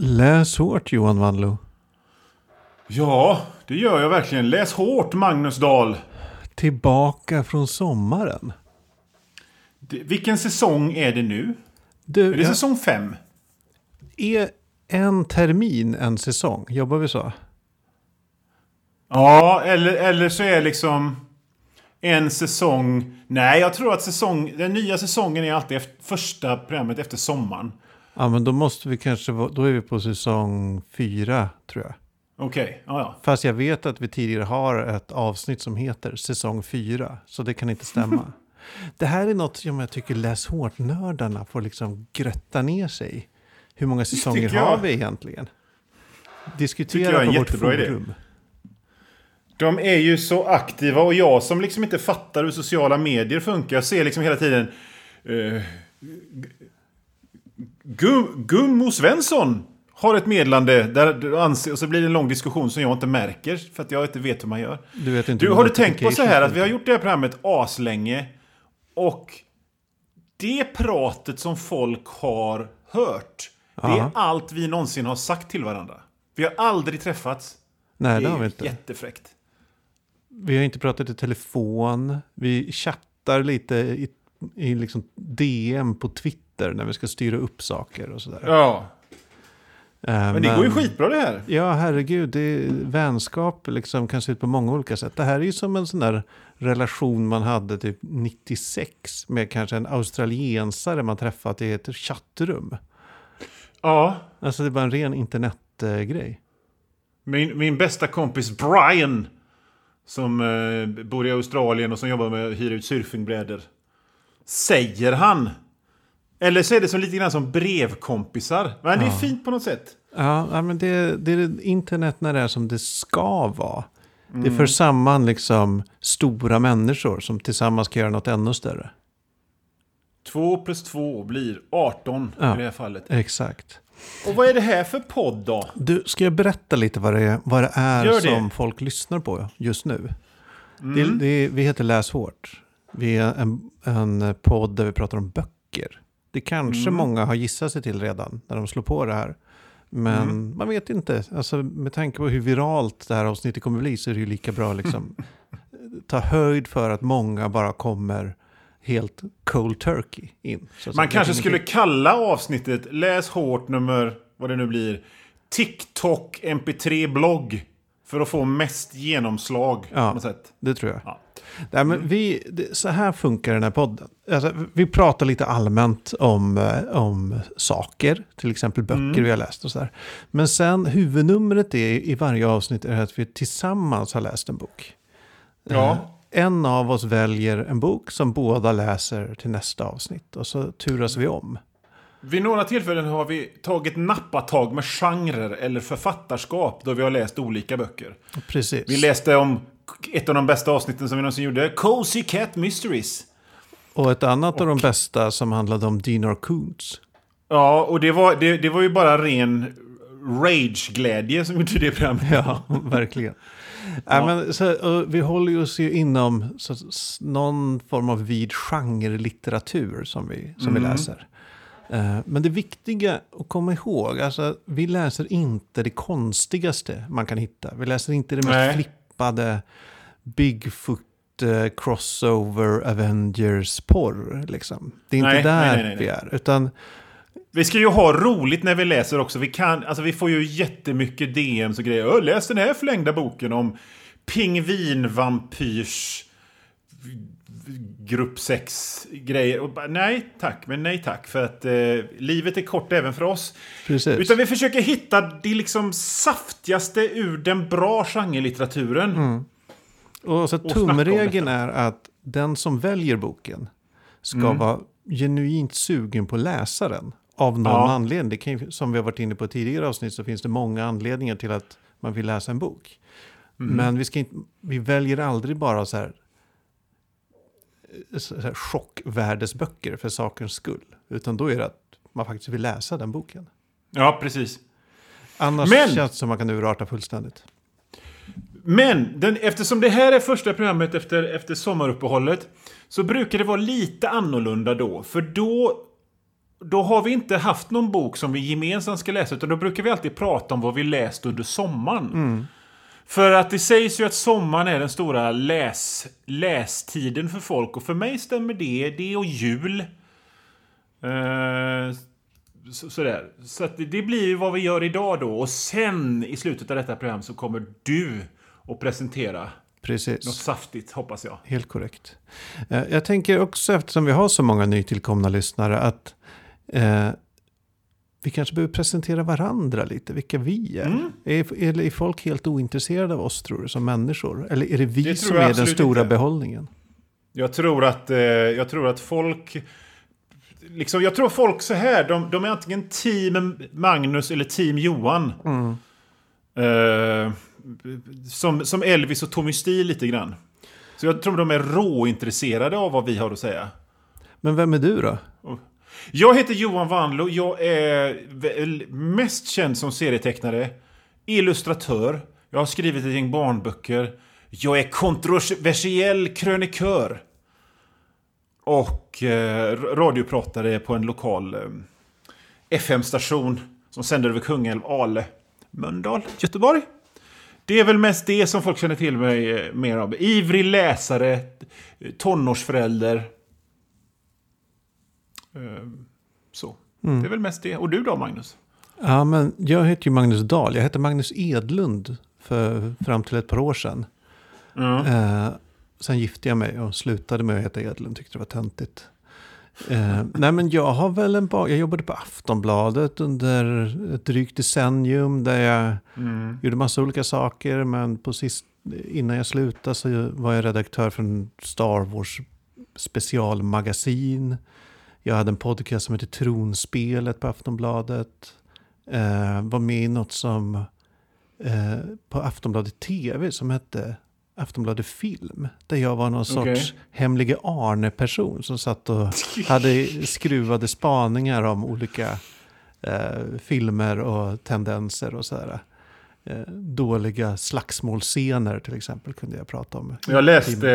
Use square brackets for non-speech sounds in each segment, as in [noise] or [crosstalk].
Läs hårt Johan Wanlo. Ja, det gör jag verkligen. Läs hårt Magnus Dahl. Tillbaka från sommaren. Det, vilken säsong är det nu? Du, Är det jag- säsong fem? är en termin en säsong? Jobbar vi så? Ja, eller, eller så är liksom en säsong... Nej, jag tror att säsong, den nya säsongen är alltid efter, första programmet efter sommaren. Ja, men då måste vi kanske, då är vi på säsong fyra tror jag. Okej, ja, ja. Fast jag vet att vi tidigare har ett avsnitt som heter säsong fyra. Så det kan inte stämma. [laughs] det här är något som jag tycker läs hårt-nördarna får liksom grötta ner sig. Hur många säsonger jag. har vi egentligen? Diskutera på vårt idé. forum. De är ju så aktiva och jag som liksom inte fattar hur sociala medier funkar. Jag ser liksom hela tiden... Uh, Gum, Gummo Svensson har ett meddelande där du anser, och så blir det en lång diskussion som jag inte märker för att jag inte vet hur man gör. Du, vet inte Du, har du tänkt på så här att vi har gjort det här programmet aslänge och det pratet som folk har hört, det är allt vi någonsin har sagt till varandra. Vi har aldrig träffats. Nej, Det har vi inte. jättefräckt. Vi har inte pratat i telefon. Vi chattar lite i, i liksom DM på Twitter när vi ska styra upp saker och sådär. Ja, Eh, men det går ju skitbra det här. Ja, herregud. Det vänskap liksom kan se ut på många olika sätt. Det här är ju som en sån där relation man hade typ 96 med kanske en australiensare man träffat i ett chattrum. Ja, Alltså det bara en ren internetgrej. min, min bästa kompis Brian som eh, bor i Australien och som jobbar med att hyra ut surfingbrädor. Säger han. Eller så är det som lite grann som brevkompisar. Men det är Ja. fint på något sätt. Ja, men det, det är internet när det är som det ska vara. Det Mm. för samman liksom stora människor som tillsammans kan göra något ännu större. Två plus två blir 18 Ja. i det här fallet. Exakt. Och vad är det här för podd då? Du, ska jag berätta lite vad det är, vad det är det. som folk lyssnar på just nu? Mm. Det, det, vi heter Läs hårt. Vi är en, en podd där vi pratar om böcker. Det kanske Mm. många har gissat sig till redan när de slår på det här. Men Mm. man vet inte. Alltså, med tanke på hur viralt det här avsnittet kommer bli så är det ju lika bra liksom [laughs] ta höjd för att många bara kommer helt cold turkey in. Så Man kanske skulle kalla avsnittet Läs hårt nummer, vad det nu blir, TikTok MP3-blogg. För att få mest genomslag Ja. på något sätt. Det tror jag. Ja. Nej, men vi, det, så här funkar den här podden. Alltså, vi pratar lite allmänt om, eh, om saker, till exempel böcker Mm. vi har läst och sådär. Men sen huvudnumret är, i varje avsnitt är att vi tillsammans har läst en bok. Ja. Eh, En av oss väljer en bok som båda läser till nästa avsnitt och så turas vi om. Vid några tillfällen har vi tagit nappatag med genrer eller författarskap då vi har läst olika böcker. Precis. Vi läste om ett av de bästa avsnitten som vi någonsin gjorde, Cozy Cat Mysteries. och ett annat av de bästa som handlade om Dinar Koontz. Ja, och det var, det, det var ju bara ren rage-glädje som gjorde det programmet. Ja, [laughs] verkligen. Ja. men, så, och vi håller ju oss ju inom så, någon form av vid genre-litteratur som vi, som vi läser. Eh, men det viktiga att komma ihåg, alltså, vi läser inte det konstigaste man kan hitta. Vi läser inte det mest Nej. Flippade Bigfoot eh, crossover Avengers-porr. Liksom. Det är inte Nej, där nej, nej, vi är. Utan Vi ska ju ha roligt när vi läser också. Vi, kan, alltså vi får ju jättemycket DMs och grejer. Läs den här förlängda boken om pingvinvampyrs grupp 6 grejer. Och bara, nej tack, men nej tack. För att eh, livet är kort även för oss. precis. Utan vi försöker hitta det liksom saftigaste ur den bra genrelitteraturen. Mm. Och så om tumregeln är att den som väljer boken ska Mm. vara genuint sugen på läsaren. Av någon Ja. anledning. Det kan, ju- som vi har varit inne på tidigare avsnitt så finns det många anledningar till att man vill läsa en bok. Mm. Men vi, ska inte, vi väljer aldrig bara så här, så här chockvärdesböcker för sakens skull. Utan då är det att man faktiskt vill läsa den boken. Ja, precis. Annars Men- känns det som man kan urarta fullständigt. Men den, eftersom det här är första programmet efter, efter sommaruppehållet så brukar det vara lite annorlunda då. För då då har vi inte haft någon bok som vi gemensamt ska läsa, utan då brukar vi alltid prata om vad vi läst under sommaren. För att det sägs ju att sommaren är den stora läs, lästiden för folk, och för mig stämmer det. Det och jul. Eh, så, sådär. Så att det, blir ju vad vi gör idag då. Och sen i slutet av detta program så kommer du att presentera något Precis. saftigt, hoppas jag. Helt korrekt. Eh, Jag tänker också eftersom vi har så många nytillkomna lyssnare att eh, vi kanske behöver presentera varandra lite, vilka vi är. Mm. Är, är, är folk helt ointresserade av oss tror du, som människor? Eller är det vi Det som är den stora inte. behållningen? Jag tror att, eh, jag tror att folk... Liksom, jag tror folk så här, de, de är antingen team Magnus eller team Johan. Eh, som, som Elvis och Tommy Steele lite grann. Så jag tror de är råintresserade av vad vi har att säga. Men vem är du då? Jag heter Johan Wanlo. Jag är mest känd som serietecknare, illustratör. Jag har skrivit ett gäng barnböcker. Jag är kontroversiell krönikör. Och eh, radiopratare på en lokal eh, FM-station som sänder över Kungälv, Ale, Mölndal, Göteborg. Det är väl mest det som folk känner till mig eh, mer av. Ivrig läsare, eh, tonårsförälder. Eh, Så. Det är väl mest det. Och du då, Magnus? Ja, men jag heter ju Magnus Dahl. Jag hette Magnus Edlund för, fram till ett par år sedan. Ja. Eh, sen gifte jag mig och slutade med att heta Edlund. Tyckte det var töntigt. Eh, [laughs] nej men jag har väl en bak... Jag jobbade på Aftonbladet under ett drygt decennium. Där jag Mm. gjorde massa olika saker. Men på sist, innan jag slutade så var jag redaktör för en Star Wars specialmagasin. Jag hade en podcast som heter Tronspelet på Aftonbladet. Eh, var med i något som eh, på Aftonbladet TV som hette Aftonbladet Film. Där jag var någon Okej. sorts hemlige Arne-person som satt och hade skruvade spaningar om olika eh, filmer och tendenser och sådär. Eh, dåliga slagsmålscener till exempel kunde jag prata om. Jag läste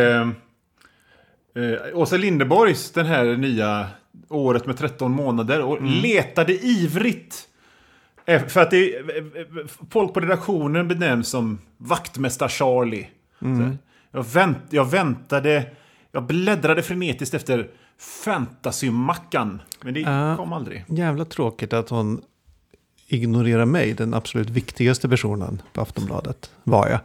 eh, eh, Åsa Linderborgs den här nya Året med 13 månader och letade ivrigt. Eh, För att det, eh, eh, folk på redaktionen benämns som vaktmästar Charlie. Så Jag, vänt, jag väntade, jag bläddrade frenetiskt efter fantasymackan. Men det Ja. kom aldrig. Jävla tråkigt att hon ignorerar mig, den absolut viktigaste personen på Aftonbladet, var jag.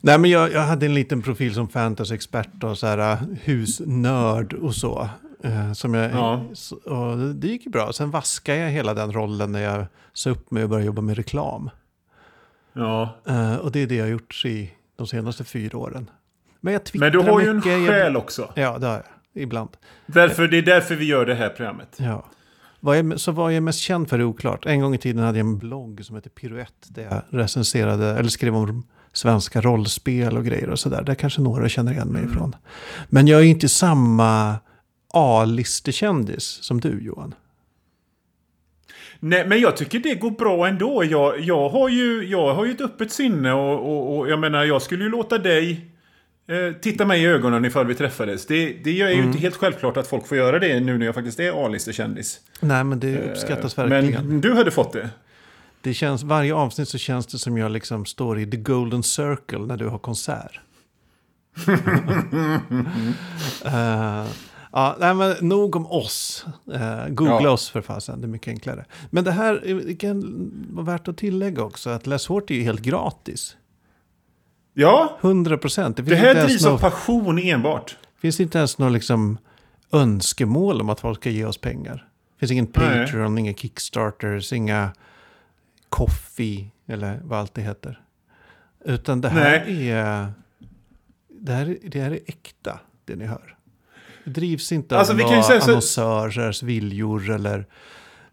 Nej, men jag, jag hade en liten profil som fantasyexpert och så här, uh, husnörd och så. Eh, som jag, Ja. och det gick ju bra. Sen vaskade jag hela den rollen när jag sa upp mig och började jobba med reklam. Ja. Eh, och det är det jag har gjort i de senaste fyra åren. Men jag twittrar Men du har ju en jag- själ också. Ja, det har jag. Ibland. Därför, det är därför vi gör det här programmet. Ja. Vad jag, så vad jag är mest känd för är oklart. En gång i tiden hade jag en blogg som hette Piruett. Där jag recenserade, eller skrev om svenska rollspel och grejer och sådär. Där kanske några känner igen mig ifrån. Men jag är inte samma A-listekändis som du Johan. Nej, men jag tycker det går bra ändå. Jag, jag, har, ju, jag har ju ett öppet sinne och, och, och jag menar, jag skulle ju låta dig eh, titta mig i ögonen ifall vi träffades. Det, det är ju Mm. inte helt självklart att folk får göra det nu när jag faktiskt är A-listekändis. Nej men det uppskattas Eh, verkligen. Men du hade fått det. Det känns, varje avsnitt så känns det som jag liksom står i the golden circle när du har konsert. [laughs] Eh, ja, nej, men nog om oss. Uh, googla Ja. oss för fasen, det är mycket enklare. Men det här eh, det kan vara värt att tillägga också att Läs hårt är ju helt gratis. Ja, 100 procent. Det, det här drivs av något- passion enbart. finns inte ens något liksom önskemål om att folk ska ge oss pengar. Det finns ingen Nej. Patreon, inga Kickstarters, inga Coffee eller vad allt det heter. Utan det här är det här, är- det här är äkta, det ni hör. Det drivs inte Alltså, av några så- annonsörers viljor eller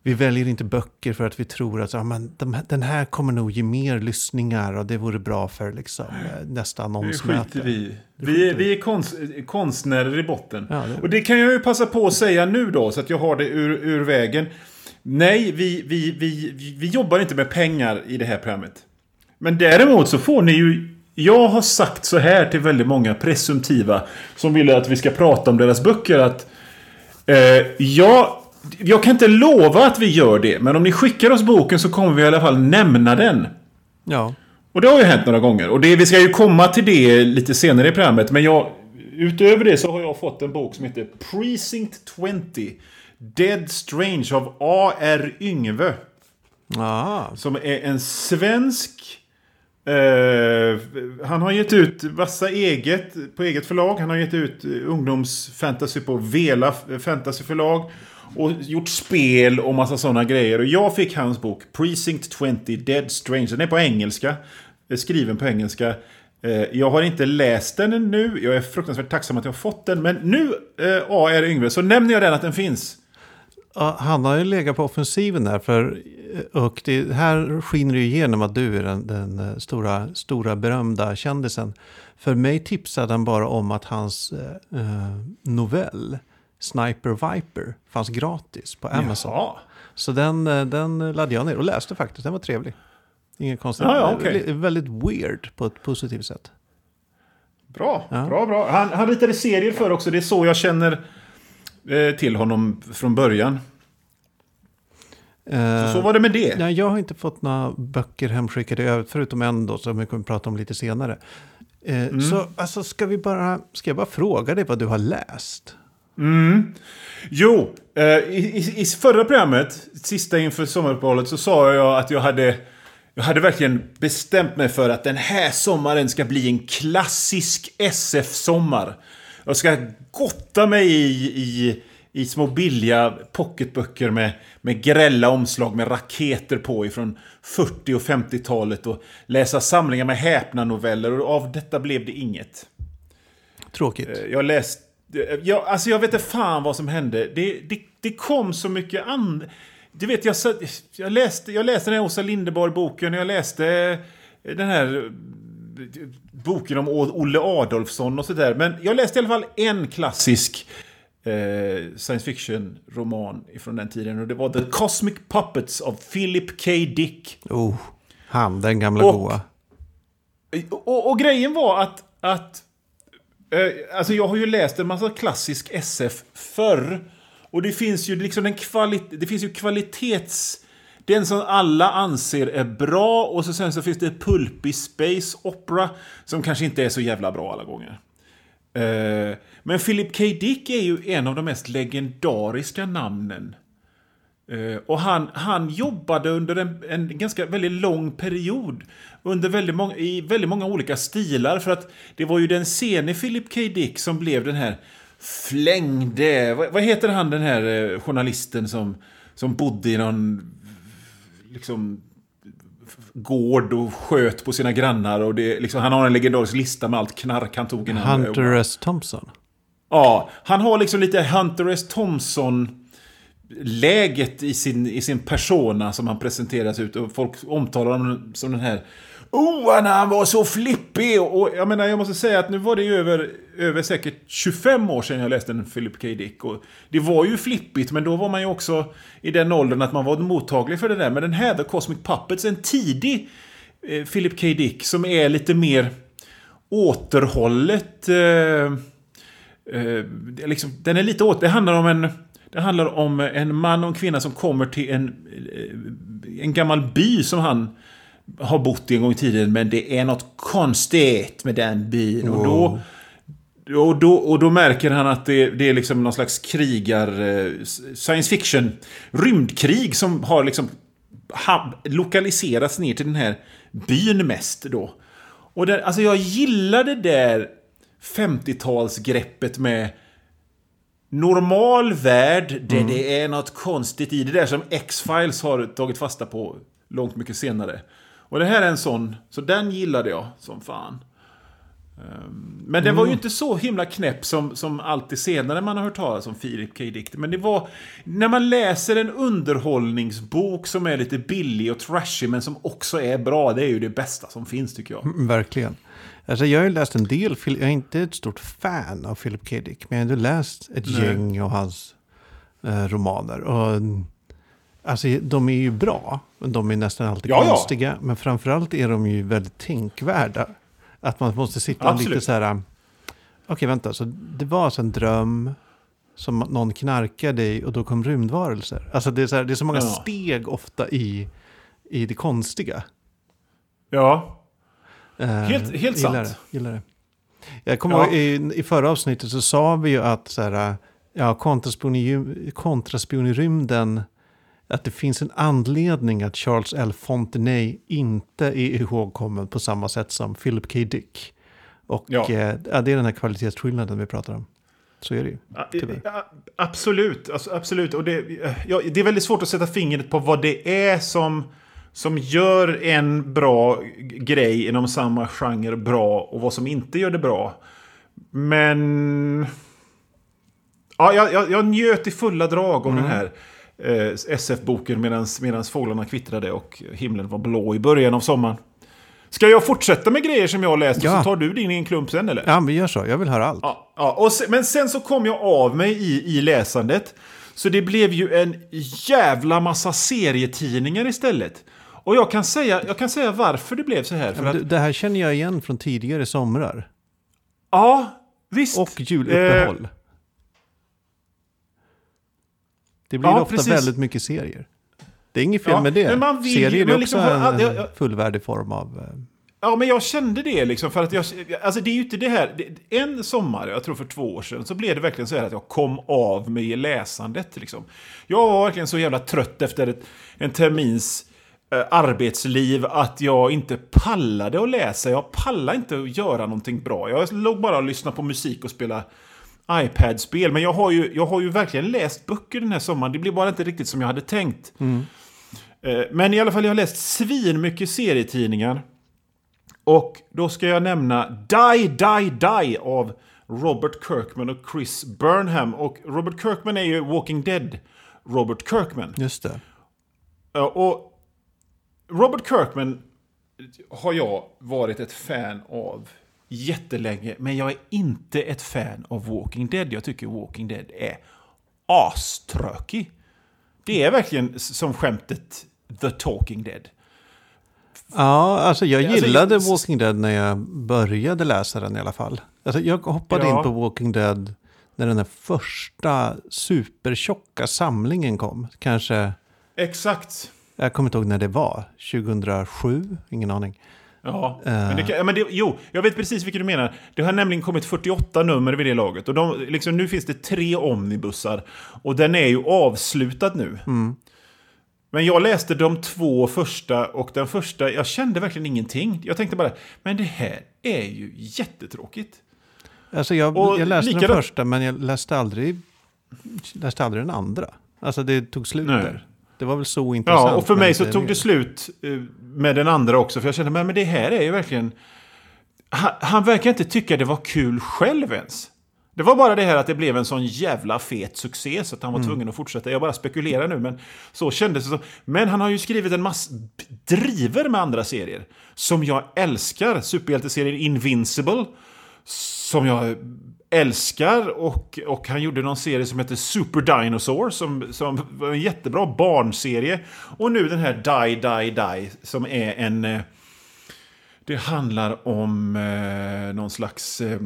vi väljer inte böcker för att vi tror att ja, men de, den här kommer nog ge mer lyssningar och det vore bra för liksom, eh, nästa Det annonsmöte. skiter vi. Det Vi, är- vi är konst, konstnärer i botten. Ja, det- Och det kan jag ju passa på att säga nu då, så att jag har det ur, ur vägen. Nej, vi, vi, vi, vi, vi jobbar inte med pengar i det här programmet. Men däremot så får ni ju... Jag har sagt så här till väldigt många presumtiva som vill att vi ska prata om deras böcker att eh, jag Jag kan inte lova att vi gör det, men om ni skickar oss boken så kommer vi i alla fall nämna den. Ja. Och det har ju hänt några gånger. Och det, vi ska ju komma till det lite senare i programmet. Men jag, utöver det så har jag fått en bok som heter Precinct 20. Dead Strange av A.R. Yngve. Ah, Som är en svensk... Eh, han har gett ut massa eget på eget förlag. Han har gett ut eh, ungdomsfantasy på Vela eh, Fantasy förlag. Och gjort spel och massa sådana grejer. Och jag fick hans bok Precinct 20 Dead Strange. Den är på engelska. Är Skriven på engelska. Jag har inte läst den ännu. Jag är fruktansvärt tacksam att jag har fått den. Men nu, A.R. Yngve, så nämner jag den att den finns. Han har ju legat på offensiven där. För, och det, här skiner det ju igenom att du är den, den eh, stora, stora berömda kändisen. För mig tipsade han bara om att hans eh, eh, novell Sniper Viper fanns gratis på Amazon. Jaha. Så den, eh, den laddade jag ner och läste faktiskt. Den var trevlig. Inget konstigt. Ja, ja, okej. Väldigt- weird på ett positivt sätt. Bra, Ja. bra, bra. Han, han ritade serier för också. Det är så jag känner eh, till honom från början. Eh, Så, så var det med det. Nej, jag har inte fått några böcker hemskickade i övrigt, förutom en då som vi kommer prata om lite senare. Eh, Mm. Så alltså, ska, vi bara, ska jag bara fråga dig vad du har läst? Jo, eh, i, i, i förra programmet, sista inför sommaruppehållet, så sa jag att jag hade, jag hade verkligen bestämt mig för att den här sommaren ska bli en klassisk SF-sommar. Jag ska gotta mig i, i, i små billiga pocketböcker med, med grälla omslag med raketer på ifrån 40 och 50-talet och läsa samlingar med häpna noveller och av detta blev det inget. Tråkigt. Eh, Jag läste... Jag, alltså jag vet inte fan vad som hände. Det, det, det kom så mycket an... Du vet, jag, jag, läste, jag läste den här Åsa Linderborg-boken. Jag läste den här eh, boken om Olle Adolfsson och sådär. Men jag läste i alla fall en klassisk eh, science fiction-roman från den tiden. Och det var The Cosmic Puppets av Philip K. Dick. Oh, han, den gamla Och- goa. Och, och grejen var att, att eh, alltså jag har ju läst en massa klassisk SF förr. Och det finns ju liksom en kvali- det finns ju kvalitets... Den som alla anser är bra och så sen så finns det pulpig space opera som kanske inte är så jävla bra alla gånger. Eh, men Philip K. Dick är ju en av de mest legendariska namnen Eh, Och han, han jobbade under en, en ganska väldigt lång period. Under väldigt många, I väldigt många olika stilar. För att det var ju den sene Philip K. Dick som blev den här flängde... Vad, vad heter han den här eh, journalisten som, som bodde i någon... Liksom gård och sköt på sina grannar. Och det, liksom, han har en legendarisk lista med allt knark han tog innan. Hunter S. Thompson. Ja, han har liksom lite Hunter S. Thompson-läget i sin, i sin persona som han presenteras ut. Och folk omtalar honom som den här... Oh, han- han var så flippig! Och jag menar, jag måste säga att nu var det ju över, över säkert 25 år sedan jag läste en Philip K. Dick. Och det var ju flippigt, men då var man ju också i den åldern att man var mottaglig för det där. Men den här, The Cosmic Puppets, en tidig eh, Philip K. Dick som är lite mer återhållet... Eh, Eh, liksom, den är lite åt... Det handlar om en... Det handlar om en man och en kvinna som kommer till en, eh, en gammal by som han har bott i en gång i tiden. Men det är något konstigt med den byn. Och då, och då, och då märker han att det, det är liksom någon slags krigar... eh, Science fiction. Rymdkrig som har liksom ha, lokaliserats ner till den här byn mest då. Och det, alltså jag gillar det där 50-talsgreppet med normal värld där det är något konstigt i. Det där som X-Files har tagit fasta på långt mycket senare. Och det här är en sån, så den gillade jag som fan. Ehm, Men den var ju inte så himla knäpp som, som alltid senare man har hört talas om Philip K. Dick. Men det var... När man läser en underhållningsbok som är lite billig och trashig men som också är bra. Det är ju det bästa som finns tycker jag. Mm, Verkligen. Alltså, jag har ju läst en del, jag är inte ett stort fan av Philip K. Dick, men jag har ändå läst ett Nej. gäng av hans eh, romaner. Och, mm, alltså, de är ju bra, men de är nästan alltid Ja, ja. konstiga. Men framförallt är de ju väldigt tänkvärda. Att man måste sitta och lite Absolut. så här, okej vänta, så det var alltså en dröm, som någon knarkade i och då kom rymdvarelser. Alltså det är så, här, det är så många Ja. steg ofta i, i det konstiga. Ja. Eh, Helt- helt gillar sant. Det, gillar det. Jag kommer Ja. ihåg i, i förra avsnittet så sa vi ju att så här, ja, kontraspion i, kontraspion i rymden, att det finns en anledning att Charles L. Fontenay inte är ihågkommen på samma sätt som Philip K. Dick. Och Ja. eh, det är den här kvalitetsskillnaden vi pratar om. Så är det ju. Tyvärr. Absolut, alltså, absolut. Och det, ja, det är väldigt svårt att sätta fingret på vad det är som, som gör en bra grej inom samma genre bra och vad som inte gör det bra. Men... Ja, jag, jag, jag njöt i fulla drag av den här eh, SF-boken medan fåglarna kvittrade och himlen var blå i början av sommaren. Ska jag fortsätta med grejer som jag har läst Ja. och så tar du din i en klump sen eller? Ja, men gör så. Jag vill höra allt. Ja, ja. Och se, men sen så kom jag av mig i, i läsandet. Så det blev ju en jävla massa serietidningar istället. Och jag kan säga, jag kan säga varför det blev så här. För Men att, det- här känner jag igen från tidigare somrar. ja, visst. Och juluppehåll. Det blir Ja, ofta precis. väldigt mycket serier. Det är inget fel Ja, med det. men man vill serier är men också liksom, en, ja, en ja. fullvärdig form av... eh, Ja, men jag kände det liksom för att jag... Alltså det är ju inte det här... En sommar, jag tror för två år sedan, så blev det verkligen så här att jag kom av mig i läsandet liksom. Jag var verkligen så jävla trött efter ett, en termins eh, arbetsliv att jag inte pallade att läsa. Jag pallade inte att göra någonting bra. Jag låg bara och lyssnade på musik och spela iPad-spel. Men jag har, ju, jag har ju verkligen läst böcker den här sommaren. Det blir bara inte riktigt som jag hade tänkt. Eh, Men i alla fall, jag har läst svin mycket serietidningar. Och då ska jag nämna Die, Die, Die av Robert Kirkman och Chris Burnham. Och Robert Kirkman är ju Walking Dead Robert Kirkman. Just det. Och Robert Kirkman har jag varit ett fan av jättelänge. Men jag är inte ett fan av Walking Dead. Jag tycker Walking Dead är aströkig. Det är verkligen som skämtet The Talking Dead. Ja, alltså jag Alltså, gillade jag- Walking Dead när jag började läsa den i alla fall. Alltså jag hoppade Ja. in på Walking Dead när den här första supertjocka samlingen kom. Kanske, Exakt. jag kommer inte ihåg när det var, 2007? Ingen aning. Ja, Eh. men det kan, men det, jo, jag vet precis vilket du menar. Det har nämligen kommit 48 nummer vid det laget. Och de, liksom, nu finns det tre omnibussar. Och den är ju avslutad nu. Men jag läste de två första och den första, jag kände verkligen ingenting. Jag tänkte bara, men det här är ju jättetråkigt. Alltså jag, Och jag läste den likadant- första men jag läste aldrig, läste aldrig den andra. Alltså det tog slut Nej. där. Det var väl så intressant. Ja, och för mig så tog det slut eh, med den andra också. För jag kände, men det här är ju verkligen... Han, han verkar inte tycka det var kul själv ens. Det var bara det här att det blev en sån jävla fet succé så att han var tvungen att fortsätta. Jag bara spekulerar nu, men så kändes det. Så. Men han har ju skrivit en massa driver med andra serier. Som jag älskar. Superhjälteserien Invincible. Som jag älskar. Och, och han gjorde någon serie som heter Super Dinosaur. Som, som var en jättebra barnserie. Och nu den här Die, Die, Die. Som är en... Eh, det handlar om eh, någon slags eh,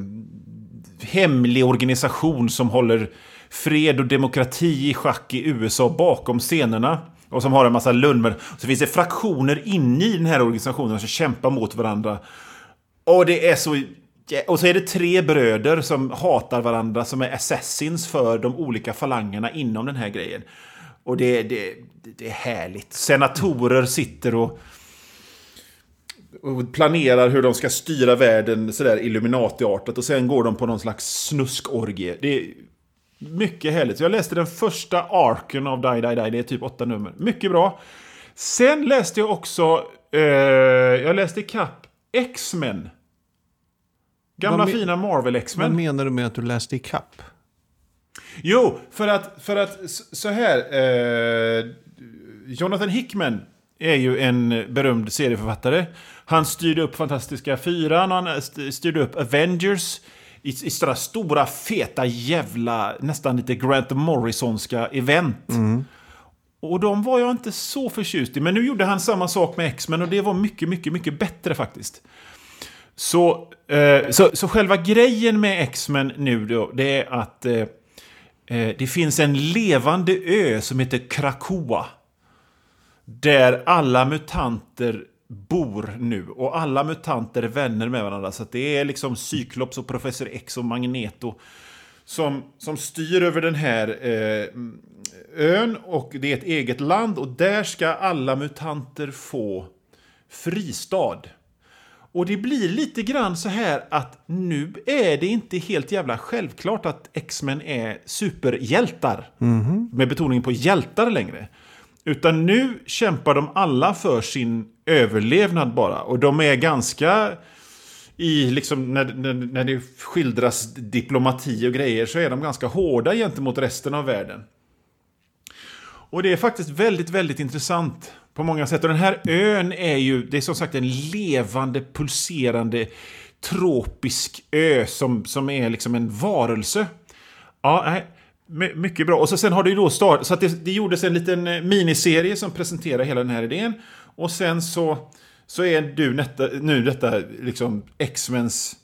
hemlig organisation som håller fred och demokrati i schack i USA bakom scenerna. Och som har en massa lundmer. Så finns det fraktioner inne i den här organisationen som kämpar mot varandra. Och det är så... Och så är det tre bröder som hatar varandra som är assassins för de olika falangerna inom den här grejen. Och det, det, det är härligt. Senatorer sitter och och planerar hur de ska styra världen sådär Illuminati-artat och sen går de på någon slags snuskorgie. Det är mycket härligt. Så jag läste den första arken av Die Die Die, det är typ åtta nummer. Mycket bra. Sen läste jag också, eh, jag läste ikapp X-Men. Gamla Vad me- fina Marvel X-Men. Vad menar du med att du läste i kapp? Jo, för att, för att så här. Eh, Jonathan Hickman är ju en berömd serieförfattare. Han styrde upp Fantastiska Fyran, han st- styrde upp Avengers. I, i sådana stora, feta, jävla, nästan lite Grant Morrisonska event. Och de var jag inte så förtjust i. Men nu gjorde han samma sak med X-Men och det var mycket, mycket, mycket bättre faktiskt. Så, eh, så, så själva grejen med X-Men nu då, det är att eh, eh, det finns en levande ö som heter Krakoa. Där alla mutanter bor nu. Och alla mutanter är vänner med varandra. Så det är liksom Cyklops och Professor X och Magneto. Som, som styr över den här eh, ön. Och det är ett eget land. Och där ska alla mutanter få fristad. Och det blir lite grann så här att nu är det inte helt jävla självklart att X-Men är superhjältar. Mm. Med betoning på hjältar längre. Utan nu kämpar de alla för sin överlevnad bara. Och de är ganska... I liksom när, när, när det skildras diplomati och grejer så är de ganska hårda gentemot resten av världen. Och det är faktiskt väldigt, väldigt intressant på många sätt. Och den här ön är ju, det är som sagt en levande, pulserande, tropisk ö som, som är liksom en varelse. Ja, nej. Mycket bra. Och så sen har det ju då startat, så att det, det gjordes en liten eh, miniserie som presenterar hela den här idén. Och sen så, så är du netta, nu detta liksom X-Mens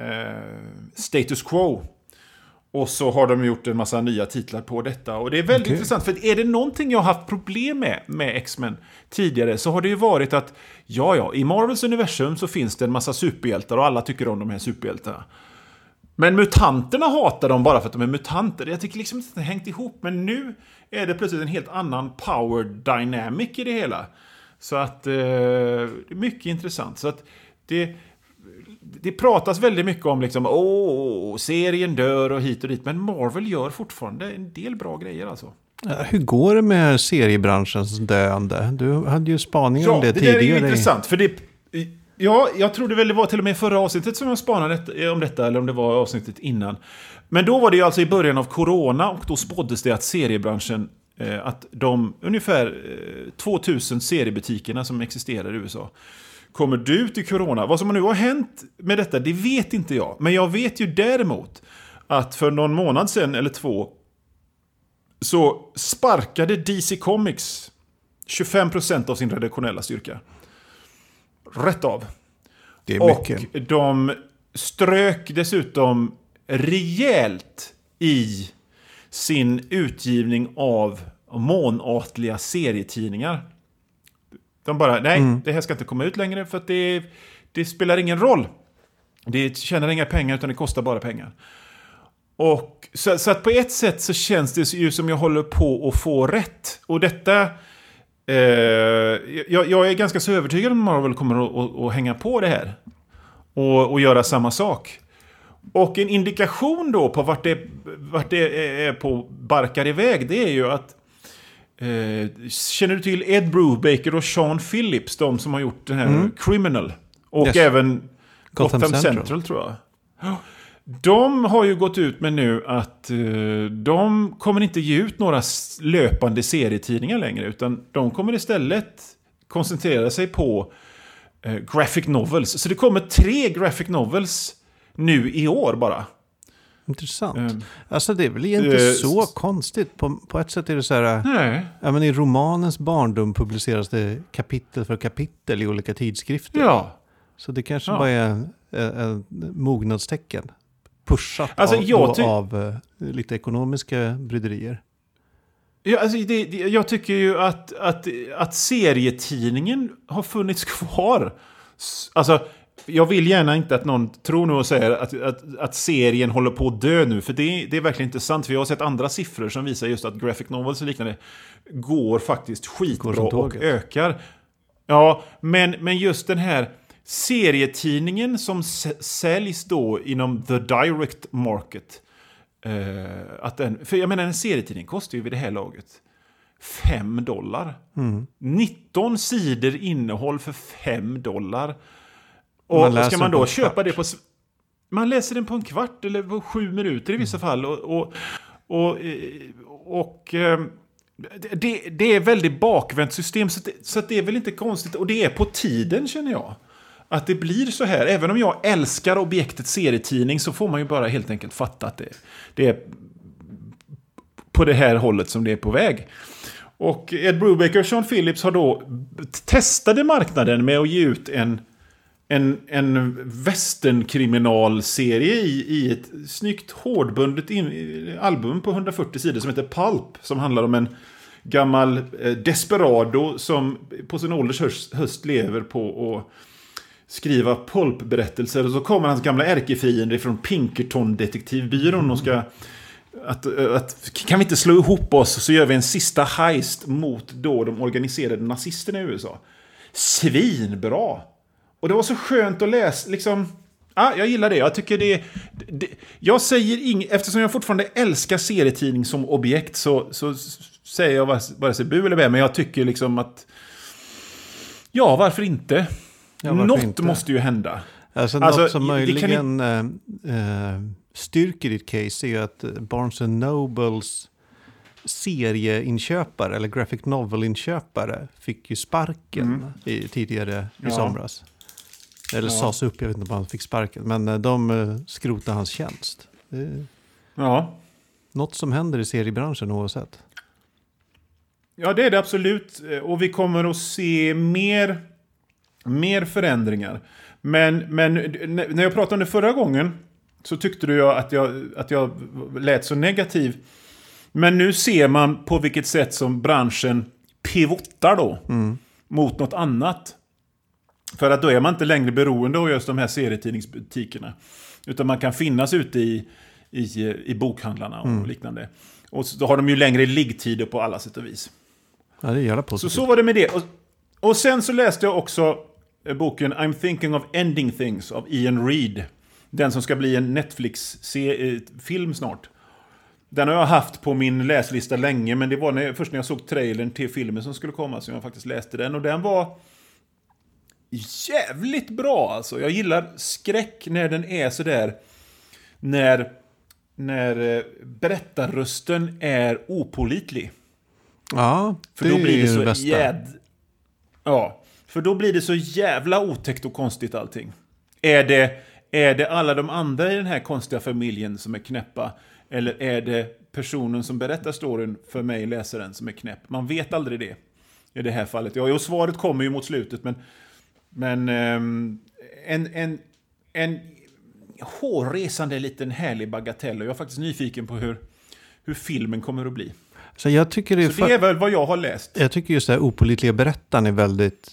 eh, status quo. Och så har de gjort en massa nya titlar på detta. Och det är väldigt okay. intressant, för är det någonting jag har haft problem med, med X-Men tidigare, så har det ju varit att, ja, ja, i Marvels universum så finns det en massa superhjältar och alla tycker om de här superhjältarna. Men mutanterna hatar dem bara för att de är mutanter. Jag tycker liksom inte att det har hängt ihop, men nu är det plötsligt en helt annan power dynamic i det hela. Så att, eh, mycket intressant. Så att det det pratas väldigt mycket om liksom, åh, serien dör och hit och dit. Men Marvel gör fortfarande en del bra grejer alltså. Hur går det med seriebranschens döende? Du hade ju spaningar ja, om det, det tidigare. Ja, det är intressant. För det, ja, jag väl det var till och med förra avsnittet som jag spanade om detta, eller om det var avsnittet innan. Men då var det ju alltså i början av corona och då spåddes det att seriebranschen eh, att de ungefär eh, 2000 seriebutikerna som existerar i USA kommer du till corona. Vad som nu har hänt med detta, det vet inte jag. Men jag vet ju däremot att för någon månad sedan, eller två, så sparkade DC Comics 25% av sin redaktionella styrka. Rätt av. Det är mycket. Och de strök dessutom rejält i sin utgivning av månatliga serietidningar. De bara, nej, mm. det här ska inte komma ut längre för att det, det spelar ingen roll. Det tjänar inga pengar utan det kostar bara pengar. Och, så, så, att på ett sätt så känns det ju som jag håller på att få rätt. Och detta... Eh, jag, jag, är ganska så övertygad om att Marvel kommer att, att, att hänga på det här. Och, och, göra samma sak. Och en indikation då på vart det, vart det är på barkar iväg, det är ju att Eh, känner du till Ed Brubaker och Sean Phillips? De som har gjort den här mm. Criminal. Och yes. även Gotham, Gotham Central. Central. tror jag. De har ju gått ut med nu att uh, de kommer inte ge ut några löpande serietidningar längre. Utan de kommer istället koncentrera sig på uh, graphic novels. Så det kommer tre graphic novels nu i år bara. Intressant. Um, alltså det är väl inte uh, så konstigt. På, på ett sätt är det så här. Nej. Ja, men I romanens barndom publiceras det kapitel för kapitel i olika tidskrifter. Ja. Så det kanske ja. bara är ett mognadstecken. Pushat alltså, av, jag av uh, lite ekonomiska bryderier. Ja, alltså det, det, jag tycker ju att, att, att serietidningen har funnits kvar. Alltså, jag vill gärna inte att någon tror nu och säger att, att, att serien håller på att dö nu. För det, det är verkligen inte sant. För jag har sett andra siffror som visar just att graphic novels och liknande går faktiskt skitbra går och ökar. Ja, men, men just den här serietidningen som säljs då inom the direct market. Eh, att den, för jag menar en serietidning kostar ju vid det här laget 5 dollar. Mm. 19 sidor innehåll för 5 dollar. Och man ska man då köpa det på... Man läser den på en kvart eller på sju minuter i vissa mm. fall. Och, och, och, och ehm, det, det, är väldigt bakvänt system. Så, det, så det är väl inte konstigt. Och det är på tiden känner jag. Att det blir så här. Även om jag älskar objektet serietidning så får man ju bara helt enkelt fatta att det, det är på det här hållet som det är på väg. Och Ed Brubaker och Sean Phillips har då testade marknaden med att ge ut en en, en västernkriminalserie i, i ett snyggt hårdbundet in, album på 140 sidor som heter Pulp. Som handlar om en gammal eh, desperado som på sin ålders höst, höst lever på att skriva pulpberättelser. Och så kommer hans gamla ärkefiende från Pinkerton-detektivbyrån och ska... Att, eh, att, kan vi inte slå ihop oss så gör vi en sista heist mot då de organiserade nazisterna i USA. Svinbra! Och det var så skönt att läsa, liksom... Ja, jag gillar det. Jag tycker det, det Jag säger inget... Eftersom jag fortfarande älskar serietidning som objekt så, så säger jag vare sig bu eller bä. Men jag tycker liksom att... Ja, varför inte? Ja, varför något inte? måste ju hända. Alltså, alltså något som möjligen kan... äh, styrker ditt case är ju att Barnes Nobles serieinköpare eller graphic novel-inköpare fick ju sparken mm. i, tidigare i ja. somras. Eller ja. sades upp, jag vet inte om han fick sparken. Men eh, de eh, skrotade hans tjänst. ja. Något som händer i seriebranschen oavsett. Ja, det är det absolut. Och vi kommer att se mer, mer förändringar. Men, men när jag pratade om det förra gången så tyckte du att jag, att jag lät så negativ. Men nu ser man på vilket sätt som branschen pivotar då. Mm. Mot något annat. För att då är man inte längre beroende av just de här serietidningsbutikerna. Utan man kan finnas ute i, i, i bokhandlarna och mm. liknande. Och då har de ju längre liggtider på alla sätt och vis. Ja, det är positivt. Så så var det med det. Och, och sen så läste jag också eh, boken I'm thinking of ending things av Ian Reid. Den som ska bli en Netflix-film snart. Den har jag haft på min läslista länge, men det var när, först när jag såg trailern till filmen som skulle komma som jag faktiskt läste den. Och den var jävligt bra alltså. Jag gillar skräck när den är sådär... När, när eh, berättarrösten är opolitlig. Ja, för det då blir det så det jäd... Ja, för då blir det så jävla otäckt och konstigt allting. Är det, är det alla de andra i den här konstiga familjen som är knäppa? Eller är det personen som berättar storyn för mig, läsaren, som är knäpp? Man vet aldrig det. I det här fallet. Ja, och svaret kommer ju mot slutet, men... Men... Um, en, en, en hårresande liten härlig bagatell. Och jag är faktiskt nyfiken på hur, hur filmen kommer att bli. Så, jag tycker det, är, så det är väl vad jag har läst. Jag tycker just det här opolitliga berättaren är väldigt,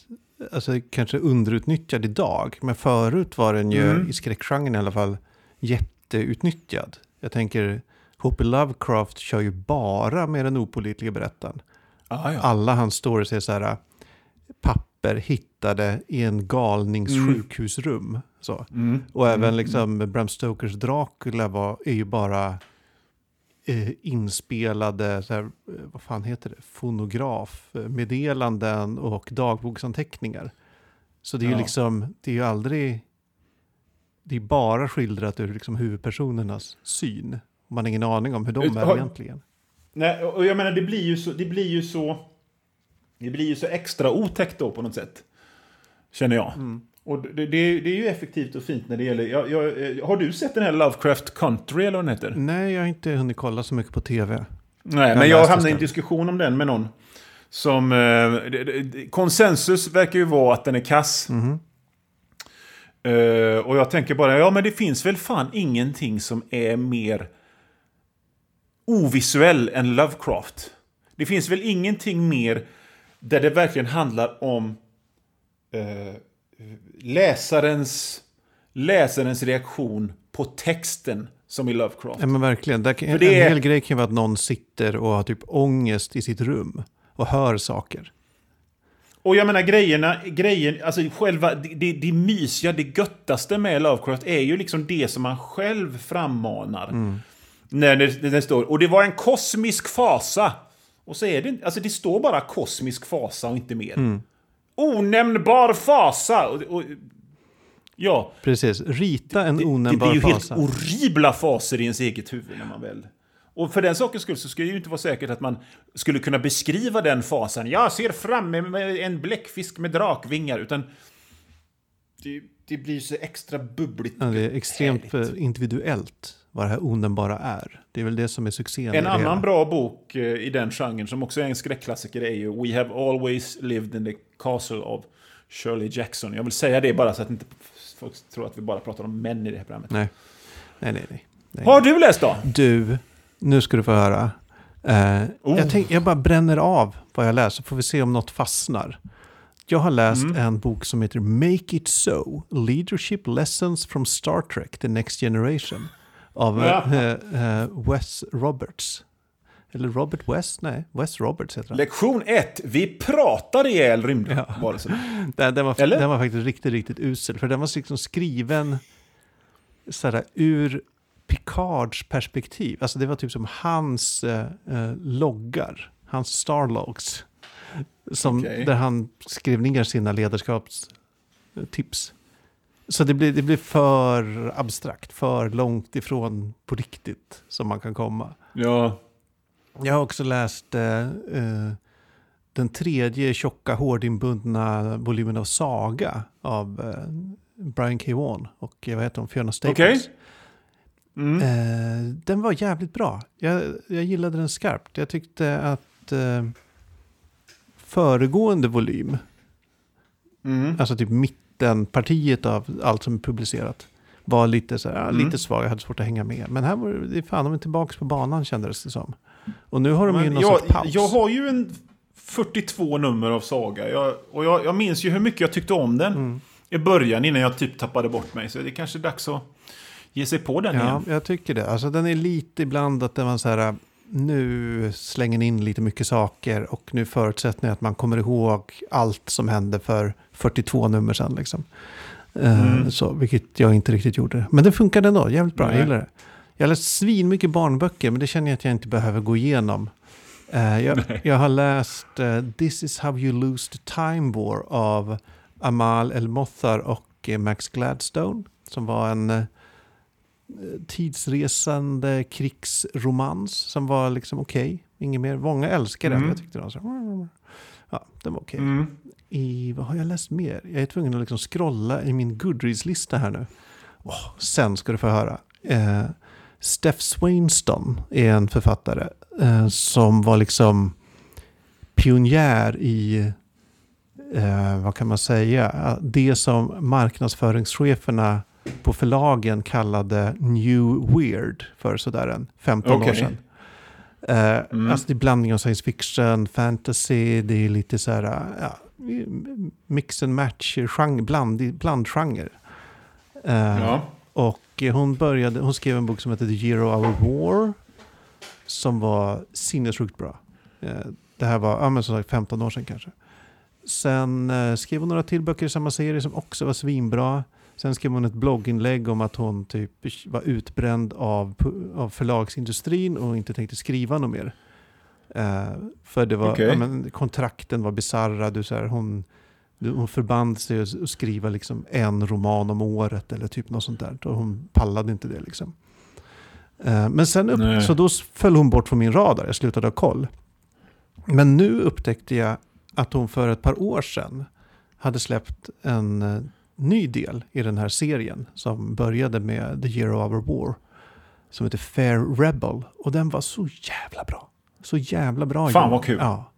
alltså kanske underutnyttjad idag. Men förut var den ju, mm. i skräckgenren i alla fall, jätteutnyttjad. Jag tänker, H.P. Lovecraft kör ju bara med den opolitliga berättaren. Ah, ja. Alla hans stories är så här, papper hittade i en galnings mm. sjukhusrum. Så. Mm. Och även mm. liksom Bram Stokers Dracula var, är ju bara eh, inspelade, så här, eh, vad fan heter det, fonografmeddelanden och dagboksanteckningar. Så det är ju liksom, det är ju aldrig, det är bara skildrat ur liksom huvudpersonernas syn. Man har ingen aning om hur de är egentligen. Nej, och jag menar det blir ju så, det blir ju så, det blir ju så extra otäckt då på något sätt. Känner jag. Mm. Och det, det, det, är ju effektivt och fint när det gäller... Jag, jag, har du sett den här Lovecraft Country eller vad den heter? Nej, jag har inte hunnit kolla så mycket på tv. Nej, jag men jag hamnade i en diskussion om den med någon. Som... Eh, konsensus verkar ju vara att den är kass. Mm. Uh, och jag tänker bara, ja men det finns väl fan ingenting som är mer ovisuell än Lovecraft. Det finns väl ingenting mer där det verkligen handlar om uh, läsarens, läsarens reaktion på texten som i Lovecraft. Ja men verkligen. Där en är... hel grej kan vara att någon sitter och har typ ångest i sitt rum och hör saker. Och jag menar grejerna, grejen, alltså själva det, det, det mysiga, det göttaste med Lovecraft är ju liksom det som man själv frammanar. Mm. När det, det, står, och det var en kosmisk fasa. Och så är det alltså det står bara kosmisk fasa och inte mer. Mm onämnbar fasa. Och, och, ja. Precis, rita en onämnbar fasa. Det blir ju fasa. helt horribla faser i ens eget huvud när man väl... Och för den sakens skull så skulle det ju inte vara säkert att man skulle kunna beskriva den fasen. Jag ser fram emot en bläckfisk med drakvingar. Utan det, det blir så extra bubbligt. Ja, det är extremt härligt. individuellt vad det här onämnbara är. Det är väl det som är succén. En annan bra bok eh, i den genren som också är en skräckklassiker är ju We have always lived in the castle of Shirley Jackson. Jag vill säga det bara så att inte folk tror att vi bara pratar om män i det här programmet. Nej. Nej, nej, nej. nej. Har du läst då? Du, nu ska du få höra. Eh, Oh. jag, tänk, jag bara bränner av vad jag läser, får vi se om något fastnar. Jag har läst Mm. en bok som heter Make It So, Leadership Lessons from Star Trek, The Next Generation. Av Ja. eh, eh, Wes Roberts. Eller Robert West? Nej, Wes Roberts heter han. Lektion 1. Vi pratar ihjäl rymdvarelser. [laughs] Den, den, var, Eller? den var faktiskt riktigt, riktigt usel. För den var liksom skriven sådär, ur Picards perspektiv. Alltså det var typ som hans eh, eh, loggar, hans starlogs. Som, Okej. Där han skrev ner sina ledarskapstips. Så det blir, det blir för abstrakt, för långt ifrån på riktigt som man kan komma. Ja. Jag har också läst eh, eh, den tredje tjocka hårdinbundna volymen av Saga av eh, Brian K. Vaughan och eh, vad heter hon, Fiona Staples. Okej. Mm. Eh, den var jävligt bra. Jag, jag gillade den skarpt. Jag tyckte att eh, föregående volym, Mm. alltså typ mittenpartiet av allt som är publicerat, var lite, så här, ja, Mm. lite svag. Jag hade svårt att hänga med. Men här var det, fan, de är tillbaka på banan kändes det som. Och nu har de ju Men någon jag, sorts paus. jag har ju en 42 nummer av Saga. Jag, och jag, jag minns ju hur mycket jag tyckte om den Mm. i början innan jag typ tappade bort mig. Så det är kanske dags att ge sig på den Ja, igen. jag tycker det. Alltså den är lite ibland att det var så här, nu slänger ni in lite mycket saker och nu förutsätter ni att man kommer ihåg allt som hände för 42 nummer sedan. Liksom. Eh, Mm. så, vilket jag inte riktigt gjorde. Men det funkade ändå, jävligt bra, Nej. jag gillar det. Jag har läst svin mycket barnböcker, men det känner jag att jag inte behöver gå igenom. Eh, jag, jag har läst eh, This is how you lose the time war av Amal El-Mothar och Max Gladstone. Som var en tidsresande krigsromans som var liksom okej. Inget mer. Många älskar den. Mm. Jag tyckte den var så... Ja, den var okej. Mm. I, vad har jag läst mer? Jag är tvungen att liksom scrolla i min Goodreads-lista här nu. Åh, sen ska du få höra. Eh, Steph Swainston är en författare eh, som var liksom pionjär i, eh, vad kan man säga, det som marknadsföringscheferna på förlagen kallade New Weird för sådär en 15 år Okej. sedan. Eh, Mm. Alltså det är blandning av science fiction, fantasy, det är lite så här, ja, mix and match, genre, bland, blandgenre. Eh, Ja. och eh, hon, började, hon skrev en bok som heter The Year of Our War. Som var sinnessjukt bra. Eh, det här var ja, men som sagt 15 år sedan kanske. Sen eh, skrev hon några till böcker i samma serie som också var svinbra. Sen skrev hon ett blogginlägg om att hon typ var utbränd av, av förlagsindustrin och inte tänkte skriva något mer. Eh, för det var, Okej. ja, men, kontrakten var bisarra. Du, så här, hon, hon förband sig att skriva liksom en roman om året eller typ något sånt där. Och hon pallade inte det liksom. Eh, men sen upp, så då föll hon bort från min radar. Jag slutade ha koll. Men nu upptäckte jag att hon för ett par år sedan hade släppt en eh, ny del i den här serien som började med The Year of Our War. Som heter Fair Rebel. Och den var så jävla bra. Så jävla bra. Fan, vad kul. Ja.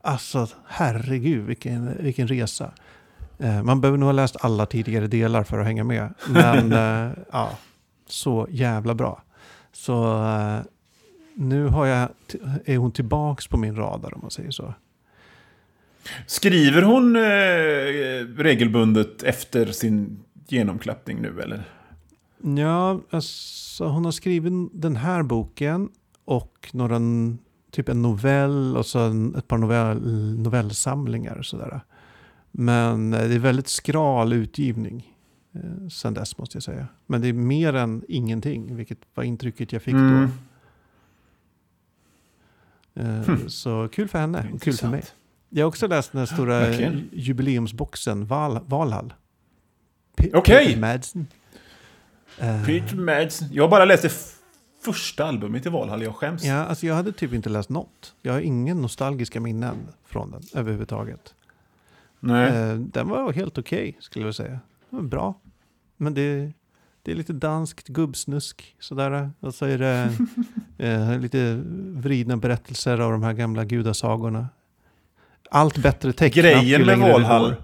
Alltså herregud vilken, vilken resa. Eh, man behöver nog ha läst alla tidigare delar för att hänga med. [laughs] Men eh, ja, så jävla bra. Så eh, nu har jag, är hon tillbaks på min radar om man säger så. Skriver hon eh, regelbundet efter sin genomklappning nu eller? Ja, alltså, hon har skrivit den här boken och några, typ en novell och så en, ett par novell, novellsamlingar och sådär. Men eh, det är väldigt skral utgivning eh, sen dess måste jag säga. Men det är mer än ingenting, vilket var intrycket jag fick Mm. då. Eh, Så kul för henne och kul för mig. Jag har också läst den stora Verkligen. jubileumsboxen, Val, Valhall. Okej. Peter Madsen. Eh, Peter Madsen. Jag har bara läst det första albumet i Valhall, jag skäms. Ja, alltså jag hade typ inte läst något. Jag har ingen nostalgiska minnen från den överhuvudtaget. Nej. Eh, den var helt okej skulle jag säga. Den var bra. Men det, det är lite danskt gubbsnusk sådär. Och så är det [laughs] eh, lite vridna berättelser av de här gamla gudasagorna. Allt bättre tecknat ju Grejen med längre Valhall. går.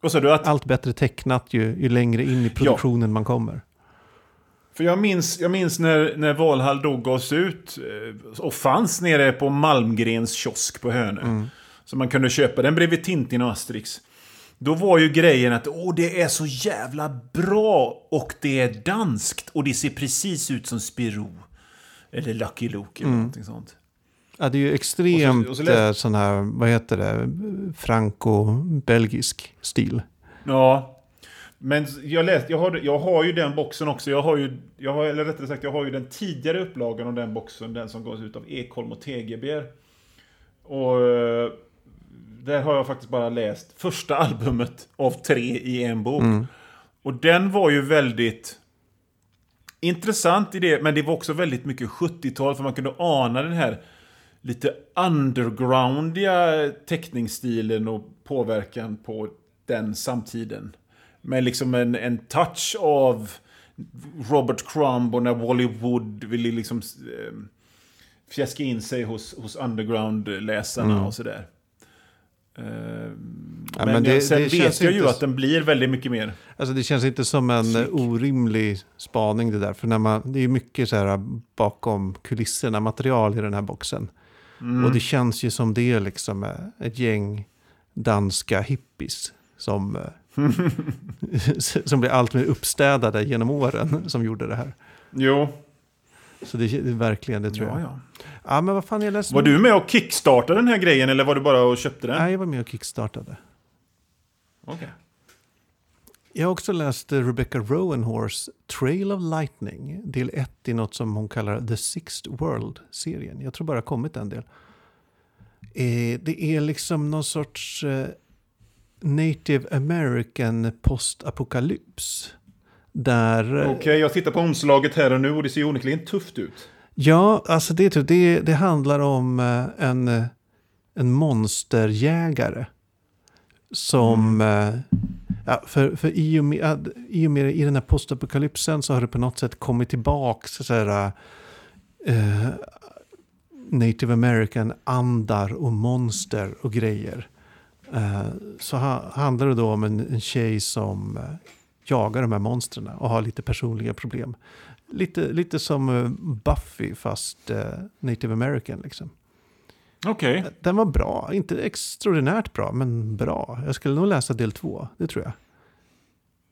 Vad sa du? Att, allt bättre tecknat ju, ju längre in i produktionen man kommer. för jag minns, jag minns när, när Valhall då gavs ut eh, och fanns nere på Malmgrens kiosk på Hönö. Så man kunde köpa den bredvid Tintin och Asterix. Då var ju grejen att åh, det är så jävla bra och det är danskt och det ser precis ut som Spirou. Eller Lucky Luke eller någonting sånt. Ja, det är ju extremt och så läs- eh, sån här, vad heter det, franco-belgisk stil. Ja. Men jag, läst, jag, har, jag har ju den boxen också. Jag har ju, jag har, eller rättare sagt, jag har ju den tidigare upplagan av den boxen. Den som gavs ut av Ekholm och TGB. Och eh, där har jag faktiskt bara läst första [laughs] albumet av tre i en bok. Och den var ju väldigt intressant i det, men det var också väldigt mycket 70-tal, för man kunde ana den här lite undergroundiga teckningsstilen och påverkan på den samtiden. Med liksom en, en touch av Robert Crumb och när Wally Wood ville liksom eh, fjäska in sig hos, hos underground-läsarna och sådär. Eh, men men det- sen det vet känns jag ju inte att den blir väldigt mycket mer. Alltså det känns inte som en Sick. eh, orimlig spaning det där. För när man, det är mycket så här bakom kulisserna material i den här boxen. Mm. Och det känns ju som det är liksom eh, ett gäng danska hippies som, eh, [laughs] som blir allt mer uppstädade genom åren som gjorde det här. Jo, Så det är verkligen det tror ja, jag. ja. Ja, men vad fan jag läste. Var du med och kickstartade den här grejen eller var du bara och köpte den? Nej, jag var med och kickstartade. Okej. Jag har också läst Rebecca Rowenhorse Trail of Lightning, del 1 i något som hon kallar The Sixth World-serien. Jag tror bara kommit en del. Eh, det är liksom någon sorts eh, Native American postapokalyps. Där... eh, Okej, jag tittar på omslaget här och nu och det ser onekligen tufft ut. Ja, alltså det, är typ- det, det handlar om en, en monsterjägare. Som... eh, Ja, för, för i, och med, i och med i den här postapokalypsen så har det på något sätt kommit tillbaka så här, uh, eh, native american andar och monster och grejer. Uh, så ha, handlar det då om en, en tjej som uh, jagar de här monstren och har lite personliga problem. Lite, lite som Buffy fast native american liksom. Okej. Den var bra, inte extraordinärt bra, men bra. Jag skulle nog läsa del två, det tror jag.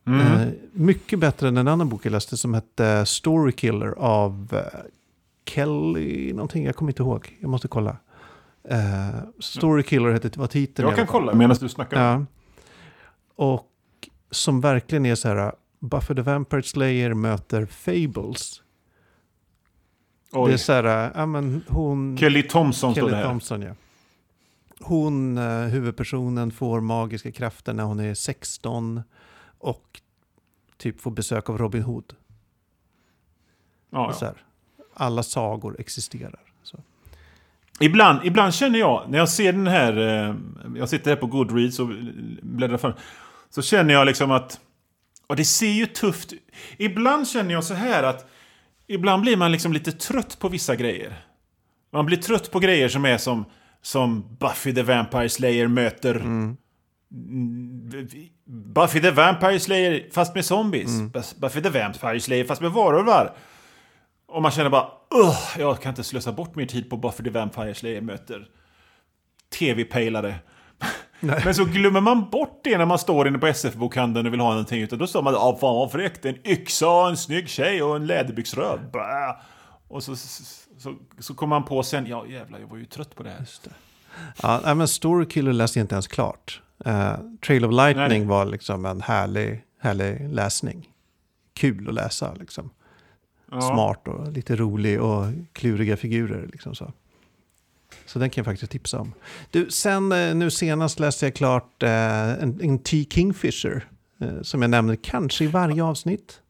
Mm. Eh, mycket bättre än en annan bok jag läste som hette Story Killer av eh, Kelly någonting, jag kommer inte ihåg. Jag måste kolla. Eh, Story Killer hette, var titeln. Jag kan kolla medan du snackar. Ja. Och som verkligen är så här, Buffy the Vampire Slayer möter Fables. Det är Oj. så här, ja men hon... Kelly Thompson står det Kelly här. Thompson, ja. Hon, eh, huvudpersonen, får magiska krafter när hon är 16 och typ får besök av Robin Hood. Ja, Så här, alla sagor existerar. Så. Ibland, ibland känner jag, när jag ser den här... Eh, jag sitter här på Goodreads och bläddrar fram. Så känner jag liksom att... Och det ser ju tufft. Ibland känner jag så här att... Ibland blir man liksom lite trött på vissa grejer. Man blir trött på grejer som är som... Som Buffy the Vampire Slayer möter... Mm, Buffy the Vampire Slayer fast med zombies. Buffy the Vampire Slayer fast med varulvar. Och man känner bara, jag kan inte slösa bort min tid på Buffy the Vampire Slayer möter tv-pejlare. Men så glömmer man bort det när man står inne på SF-bokhandeln och vill ha någonting. Utan då står man ja fan vad fräckt, en yxa, en snygg tjej och en läderbyxröv. Bä. Och så, så, så, kommer man på sen, ja jävlar jag var ju trött på det här. Ja, nej, men Story Killer läste jag inte ens klart. Eh, Trail of Lightning Nej. var liksom en härlig, härlig läsning. Kul att läsa liksom. Ja. Smart och lite rolig och kluriga figurer. Liksom så. Så den kan jag faktiskt tipsa om. Du, sen eh, nu senast läste jag klart eh, en, en T. Kingfisher. Eh, som jag nämner kanske i varje avsnitt.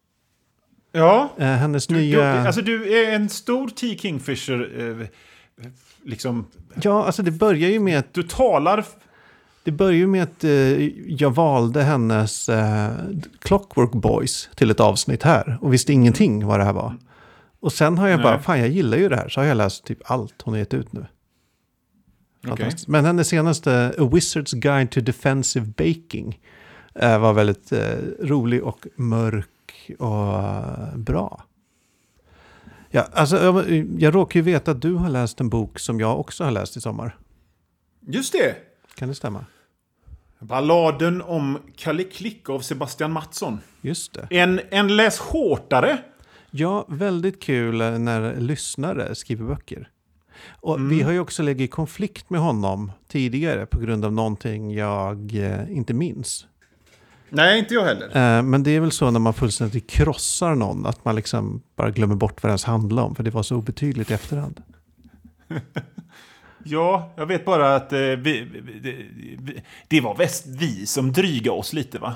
Ja. Eh, hennes Du, nya... du, alltså du är en stor T. Kingfisher. Eh, liksom, Ja, alltså det börjar ju med att du talar... Det börjar ju med att eh, jag valde hennes Clockwork Boys till ett avsnitt här och visste ingenting vad det här var. Och sen har jag bara, Nej. fan jag gillar ju det här, så har jag läst typ allt hon har gett ut nu. Fantastiskt. Men hennes senaste A Wizard's Guide to Defensive Baking eh, var väldigt eh, rolig och mörk och eh, bra. Ja, alltså, jag, jag råkar ju veta att du har läst en bok som jag också har läst i sommar. Just det! Kan det stämma? Balladen om Kalle Klick av Sebastian Mattsson. Just det. En, en läs hårdare. Ja, väldigt kul när lyssnare skriver böcker. Och Vi har ju också legat i konflikt med honom tidigare på grund av någonting jag eh, inte minns. Nej, inte jag heller. Eh, men det är väl så när man fullständigt krossar någon att man liksom bara glömmer bort vad det ens handlar om för det var så obetydligt i efterhand. [laughs] Ja, jag vet bara att eh, vi, vi, det, var väst vi som dryga oss lite va?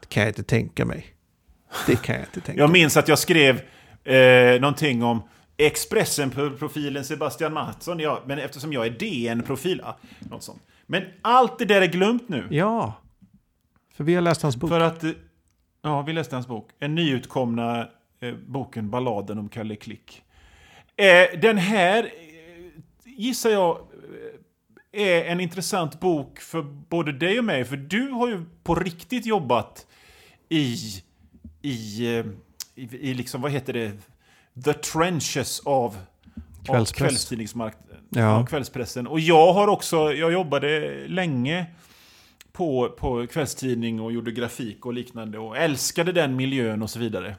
Det kan jag inte tänka mig. Det kan jag inte tänka Jag mig. minns att jag skrev eh, någonting om Expressen-profilen Sebastian Mattsson. Ja, men eftersom jag är DN-profil, ja, något sånt. Men allt det där är glömt nu. Ja, för vi har läst hans bok. För att, eh, ja, vi läste hans bok. En nyutkomna eh, boken Balladen om Kalle Klick. Eh, den här, eh, gissar jag, eh, är en intressant bok för både dig och mig. För du har ju på riktigt jobbat i, i, i, i liksom, vad heter det, the trenches av, av Kvällspress. kvällstidningsmarknaden. Ja. Ja, kvällspressen. Och jag har också, jag jobbade länge på, på kvällstidning och gjorde grafik och liknande och älskade den miljön och så vidare.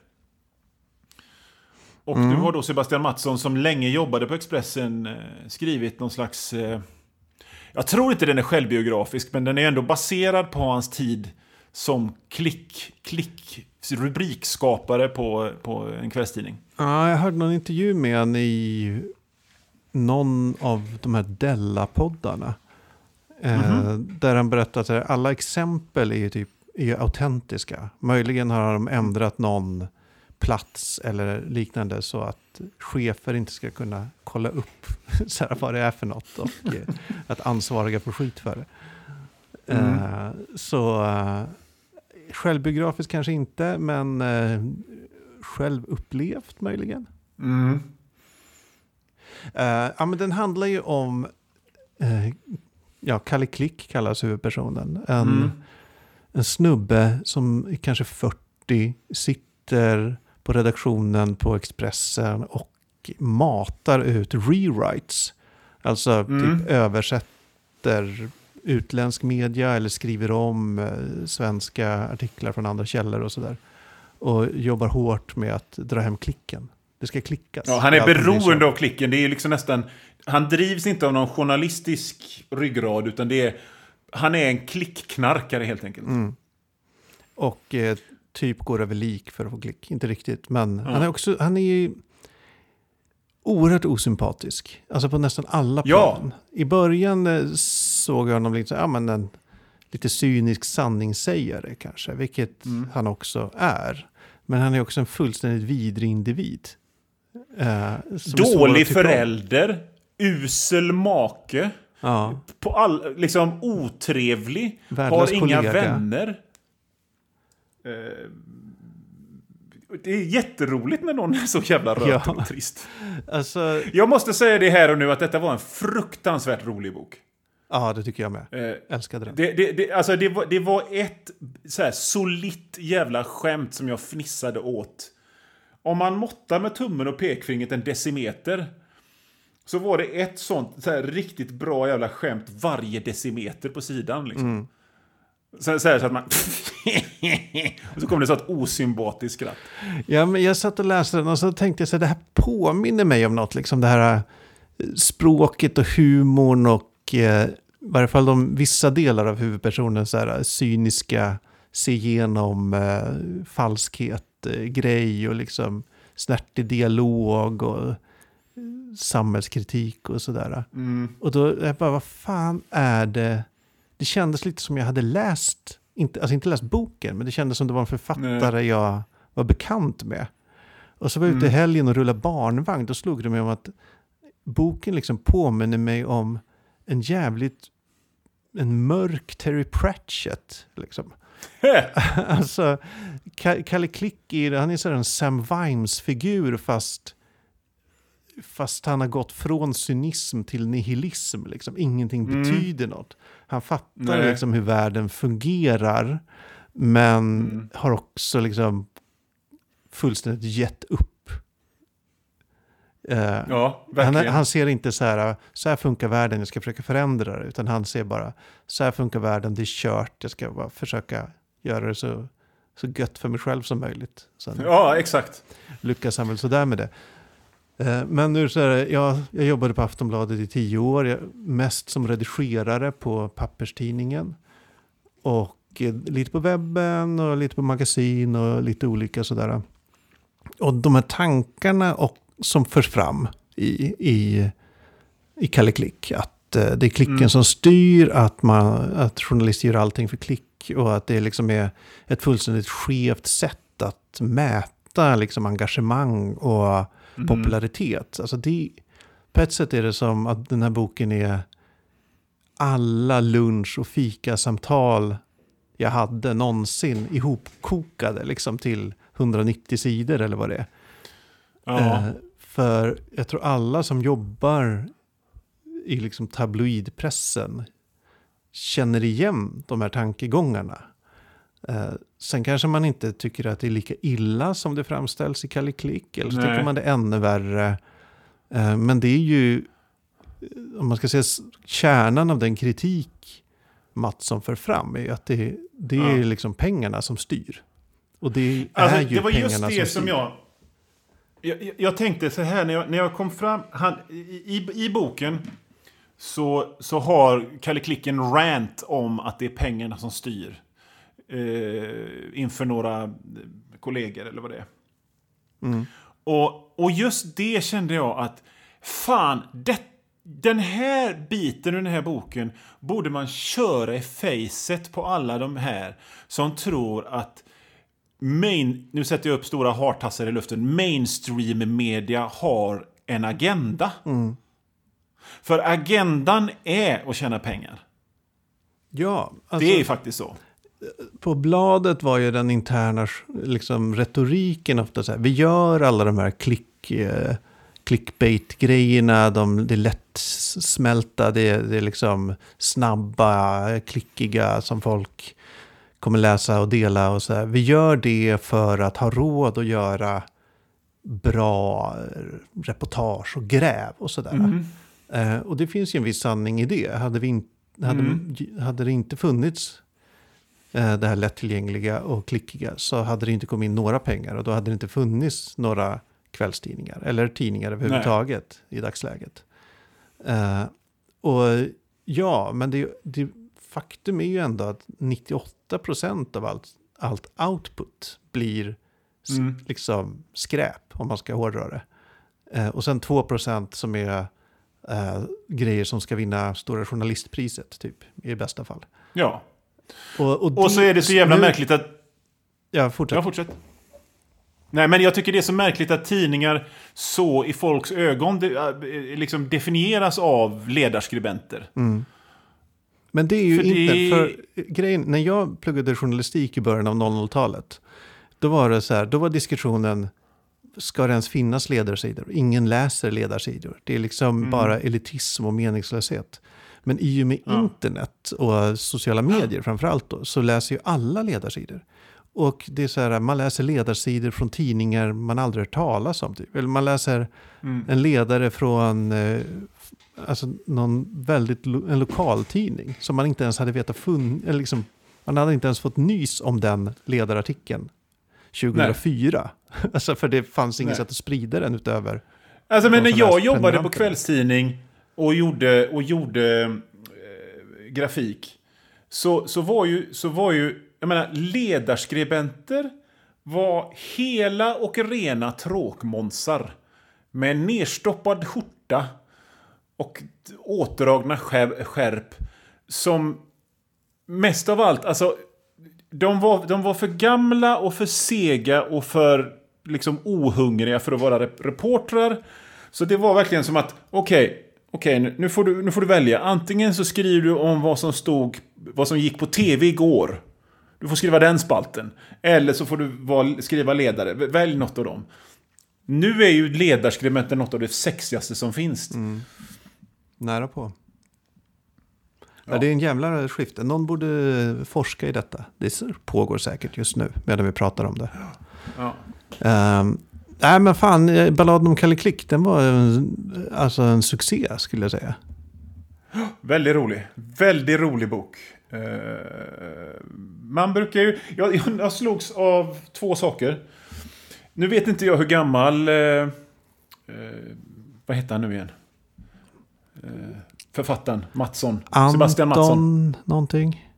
Och Mm. du har då Sebastian Mattsson som länge jobbade på Expressen eh, skrivit någon slags... Eh, jag tror inte den är självbiografisk, men den är ändå baserad på hans tid som klick, klick, rubrikskapare på, på en kvällstidning. Ja, jag hörde någon intervju med han i någon av de här Della-poddarna. Eh, där han berättade att alla exempel är typ är autentiska. Möjligen har de ändrat någon plats eller liknande så att chefer inte ska kunna kolla upp [laughs] så här, vad det är för något och [laughs] att ansvariga får skit för det. Eh, så eh, självbiografiskt kanske inte, men eh, självupplevt möjligen. Mm. Eh, ja, men den handlar ju om, eh, ja, Kalle Klick kallas huvudpersonen. En, Mm. en snubbe som är kanske 40, sitter på redaktionen på Expressen och matar ut rewrites. Alltså Mm. typ översätter utländsk media eller skriver om eh, svenska artiklar från andra källor och sådär. Och jobbar hårt med att dra hem klicken. Det ska klickas. Ja, han är beroende av klicken. Det är liksom nästan... Han drivs inte av någon journalistisk ryggrad, utan det är... Han är en klickknarkare helt enkelt. Mm. Och eh, typ går över lik för att få klick. Inte riktigt, men han är också, han är ju oerhört osympatisk. Alltså på nästan alla Ja. plan. I början eh, såg jag honom lite, så- ja, men en lite cynisk sanningssägare kanske, vilket Mm. han också är. Men han är också en fullständigt vidrig individ. Eh, Dålig förälder, usel make, Ja, på all, liksom otrevlig, Värdelös har inga kollega. vänner. Eh, det är jätteroligt när någon är så jävla röt Ja. och trist. alltså, Jag måste säga det här och nu att detta var en fruktansvärt rolig bok. ja det tycker jag med. Eh, Älskade den. Det, det, det, alltså det, var, det var ett så här solitt jävla skämt som jag fnissade åt. Om man måttar med tummen och pekfingret en decimeter så var det ett sånt så här, riktigt bra jävla skämt varje decimeter på sidan. Liksom. Så, så, här, så att man... [laughs] [laughs] och så kom det så ett osympatiskt skratt. Ja, men jag satt och läste den och så tänkte jag så här, det här påminner mig om något, liksom det här eh, språket och humorn och eh, i varje fall de vissa delar av huvudpersonens så här, cyniska se igenom eh, falskhet eh, grej och liksom snärtig dialog och eh, samhällskritik och sådär. Mm. Och då jag bara, vad fan är det? Det kändes lite som jag hade läst, inte, alltså inte läst boken, men det kändes som det var en författare jag var bekant med. Och så var jag ute i Mm. helgen och rullade barnvagn, då slog det mig om att boken liksom påminner mig om en jävligt, en mörk Terry Pratchett. Liksom. [laughs] alltså, Ka- Kalle Klick, är, han är så här en Sam Vimes-figur fast, fast han har gått från cynism till nihilism. Liksom. Ingenting Mm. betyder något. Han fattar Nej. liksom hur världen fungerar. Men Mm. har också liksom fullständigt gett upp. Eh, Ja, han, han ser inte så här, så här funkar världen, jag ska försöka förändra det. Utan han ser bara, så här funkar världen, det är kört, jag ska bara försöka göra det så, så gött för mig själv som möjligt. Sen Ja, exakt. lyckas han väl sådär med det. Eh, Men nu så är det, jag, jag jobbade på Aftonbladet i tio år, jag, mest som redigerare på papperstidningen. Och eh, lite på webben och lite på magasin och lite olika sådär. Och de här tankarna och, som förs fram i, i, i Kalle Klick, att eh, det är klicken Mm. som styr, att, man, att journalister gör allting för klick och att det liksom är ett fullständigt skevt sätt att mäta liksom engagemang och Mm. popularitet. Alltså det, på ett sätt är det som att den här boken är alla lunch och fikasamtal jag hade någonsin ihopkokade liksom till 190 sidor eller vad det är. Ja. Eh, för jag tror alla som jobbar i liksom tabloidpressen känner igen de här tankegångarna. Eh, sen kanske man inte tycker att det är lika illa som det framställs i Kalle Klick. Eller så Nej. tycker man det är ännu värre. Eh, men det är ju, om man ska säga kärnan av den kritik Mattsson för fram är ju att det, det är Ja. liksom pengarna som styr. Och det Alltså, är ju det var pengarna just det som styr. jag... Jag, jag- jag tänkte så här när jag, när jag kom fram... Han, i, i, I boken så, så har Kalle Klick en rant om att det är pengarna som styr. Eh, inför några eh, kollegor eller vad det är. Mm. Och, och just det kände jag att fan, det, den här biten ur den här boken borde man köra i facet på alla de här som tror att main, nu sätter jag upp stora hartassar i luften, mainstream media har en agenda. För agendan är att tjäna pengar. Ja, alltså, Det är ju faktiskt så. På bladet var ju den interna liksom, retoriken ofta så här. Vi gör alla de här klick, eh, clickbait-grejerna. De, det är lättsmälta, det, det är liksom snabba, klickiga som folk kommer läsa och dela. och så här. Vi gör det för att ha råd att göra bra eh, reportage och gräv och sådär. Eh, och det finns ju en viss sanning i det. Hade, vi in, hade, hade det inte funnits det här lättillgängliga och klickiga så hade det inte kommit in några pengar och då hade det inte funnits några kvällstidningar eller tidningar överhuvudtaget i dagsläget. Eh, och ja, men det, det, faktum är ju ändå att 98% av allt, allt output blir Mm. liksom skräp om man ska hårdra det. Eh, och sen 2% som är eh, grejer som ska vinna Stora Journalistpriset typ i bästa fall. Ja. Och, Och så är det så jävla nu- märkligt att Ja, fortsätt. Ja, fortsätt. Nej, men jag tycker det är så märkligt att tidningar så i folks ögon de, äh, liksom definieras av ledarskribenter. Men det är ju För det- inte, för grejen, när jag pluggade journalistik i början av 00-talet, då var det så här, då var diskussionen, ska det ens finnas ledarsidor? Ingen läser ledarsidor. Det är liksom bara elitism och meningslöshet. Men i och med Ja. internet och sociala medier framförallt då, så läser ju alla ledarsidor. Och det är så här, man läser ledarsidor från tidningar man aldrig hört talas om. Typ. Eller man läser en ledare från eh, alltså någon väldigt lo en lokaltidning som man inte ens hade vetat funn eller liksom, Man hade inte ens fått nys om den ledarartikeln 2004. [laughs] alltså för det fanns inget Nej. sätt att sprida den utöver. Alltså, men när jag jobbade på kvällstidning och gjorde, och gjorde eh, grafik så, så, var ju, så var ju, jag menar, ledarskribenter var hela och rena tråkmånsar med nerstoppad skjorta och återdragna skärp som mest av allt, alltså de var, de var för gamla och för sega och för liksom ohungriga för att vara reportrar. Så det var verkligen som att, okej, okej, nu, nu, får du, nu får du välja. Antingen så skriver du om vad som stod, vad som gick på tv igår. Du får skriva den spalten. Eller så får du skriva ledare. Välj något av dem. Nu är ju ledarskribenter något av det sexigaste som finns. Nära på. Ja. det är en jävla skifte. Någon borde forska i detta. Det pågår säkert just nu medan vi pratar om det. Ja. Um, nej men fan, eh, Balladen om Kalle Klick, den var en, alltså en succé skulle jag säga. Väldigt rolig. Väldigt rolig bok. Uh, man brukar ju... Jag, jag slogs av två saker. Nu vet inte jag hur gammal... Uh, vad heter han nu igen? författaren Mattsson. Anton Sebastian Mattsson. någonting.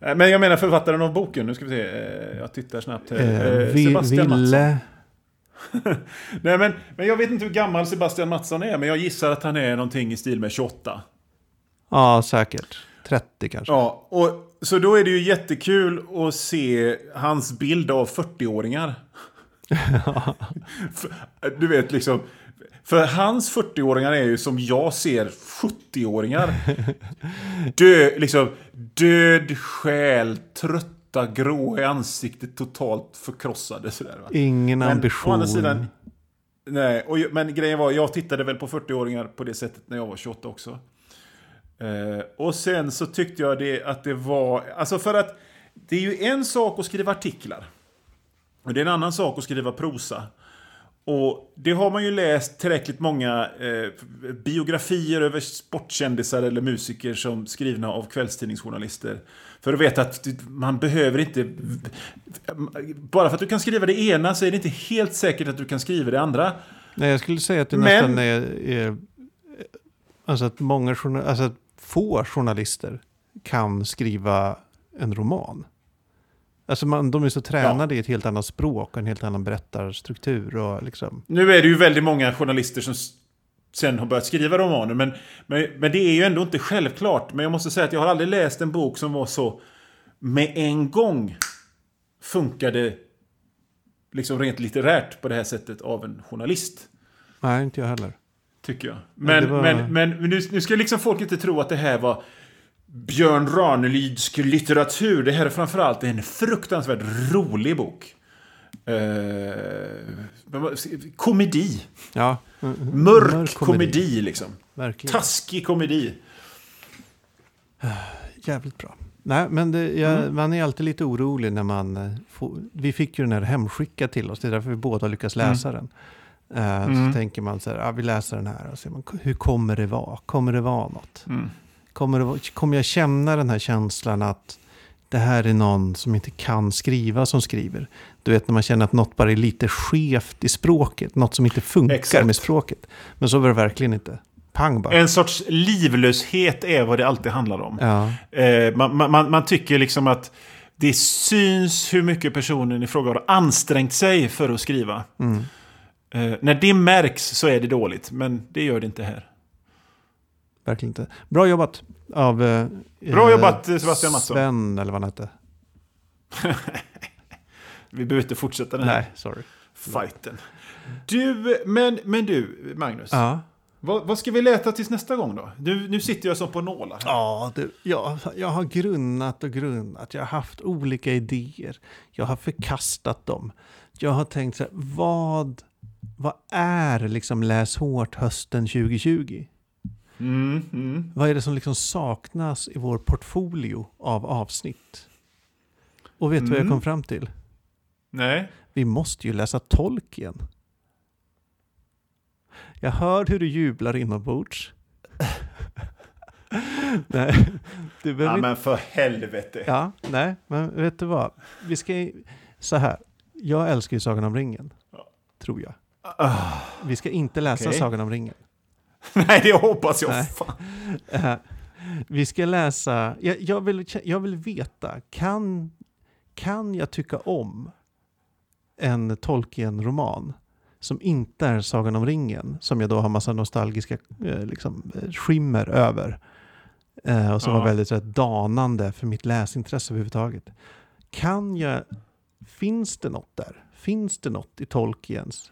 Men jag menar författaren av boken. Nu ska vi se. Jag tittar snabbt. Eh, Sebastian Ville. [laughs] Nej, men, men jag vet inte hur gammal Sebastian Mattsson är. Men jag gissar att han är någonting i stil med 28. Ja, säkert. 30 kanske. Ja, och, så då är det ju jättekul att se hans bild av 40-åringar. [laughs] du vet liksom, för hans 40-åringar är ju som jag ser 70-åringar. [laughs] Dö, liksom, död själ, trötta, grå i ansiktet, totalt förkrossade. Sådär, va? Ingen men, ambition. Sidan, nej, och, men grejen var, jag tittade väl på 40-åringar på det sättet när jag var 28 också. Eh, och sen så tyckte jag det, att det var... Alltså för att det är ju en sak att skriva artiklar. Och det är en annan sak att skriva prosa. Och det har man ju läst tillräckligt många eh, biografier över sportkändisar eller musiker som skrivna av kvällstidningsjournalister. För att veta att man behöver inte... Bara för att du kan skriva det ena så är det inte helt säkert att du kan skriva det andra. Nej, jag skulle säga att det Men, nästan är, är... Alltså att många alltså att få journalister kan skriva en roman. Alltså man, de är så tränade ja. i ett helt annat språk och en helt annan berättarstruktur. Och liksom. Nu är det ju väldigt många journalister som sen har börjat skriva romaner. Men, men, men det är ju ändå inte självklart. Men jag måste säga att jag har aldrig läst en bok som var så med en gång funkade liksom rent litterärt på det här sättet av en journalist. Nej, inte jag heller. Tycker jag. Men, var... men, men, men nu, nu ska liksom folk inte tro att det här var Björn Ranelidsk litteratur. Det här är framförallt en fruktansvärt rolig bok. Eh, komedi. Ja. Mörk, Mörk komedi. komedi, liksom. Verkligen. Taskig komedi. Jävligt bra. Nej, men det, jag, mm. man är alltid lite orolig när man eh, får, Vi fick ju den här hemskickad till oss, det är därför vi båda lyckas läsa mm. den. Uh, mm. Så tänker man så här, ah, vi läser den här och ser man, hur kommer det vara? Kommer det vara något? Mm. Kommer, det, kommer jag känna den här känslan att det här är någon som inte kan skriva som skriver? Du vet när man känner att något bara är lite skevt i språket, något som inte funkar Exakt. med språket. Men så var det verkligen inte. En sorts livlöshet är vad det alltid handlar om. Ja. Eh, man, man, man tycker liksom att det syns hur mycket personen i fråga har ansträngt sig för att skriva. Mm. Eh, när det märks så är det dåligt, men det gör det inte här. Verkligen inte. Bra jobbat av eh, Bra jobbat eh, Sebastian Mattsson. Sven eller vad han hette. [laughs] Vi behöver inte fortsätta den här Nej, sorry. fighten. Du, men, men du, Magnus. Ja. Vad, vad ska vi leta tills nästa gång då? Nu, nu sitter jag som på nålar. Här. Ja, du, jag, jag har grunnat och grunnat. Jag har haft olika idéer. Jag har förkastat dem. Jag har tänkt så här, vad, vad är liksom läs hårt hösten 2020? Mm, mm. Vad är det som liksom saknas i vår portfolio av avsnitt? Och vet du mm. vad jag mm. kom fram till? Nej. Vi måste ju läsa Tolkien. Jag hör hur du jublar inombords. [laughs] nej, du ja, men för helvete. Ja, nej, men vet du vad? Vi ska... Så här. Jag älskar ju Sagan om ringen. Tror jag. Uh, vi ska inte läsa okay. Sagan om ringen. [laughs] Nej, det hoppas jag. Uh, vi ska läsa, jag, jag, vill, jag vill veta, kan, kan jag tycka om en Tolkien-roman som inte är Sagan om ringen, som jag då har massa nostalgiska eh, liksom, eh, skimmer över. Och som ja. var väldigt rätt, danande för mitt läsintresse överhuvudtaget. Kan jag, finns det något där? Finns det något i Tolkiens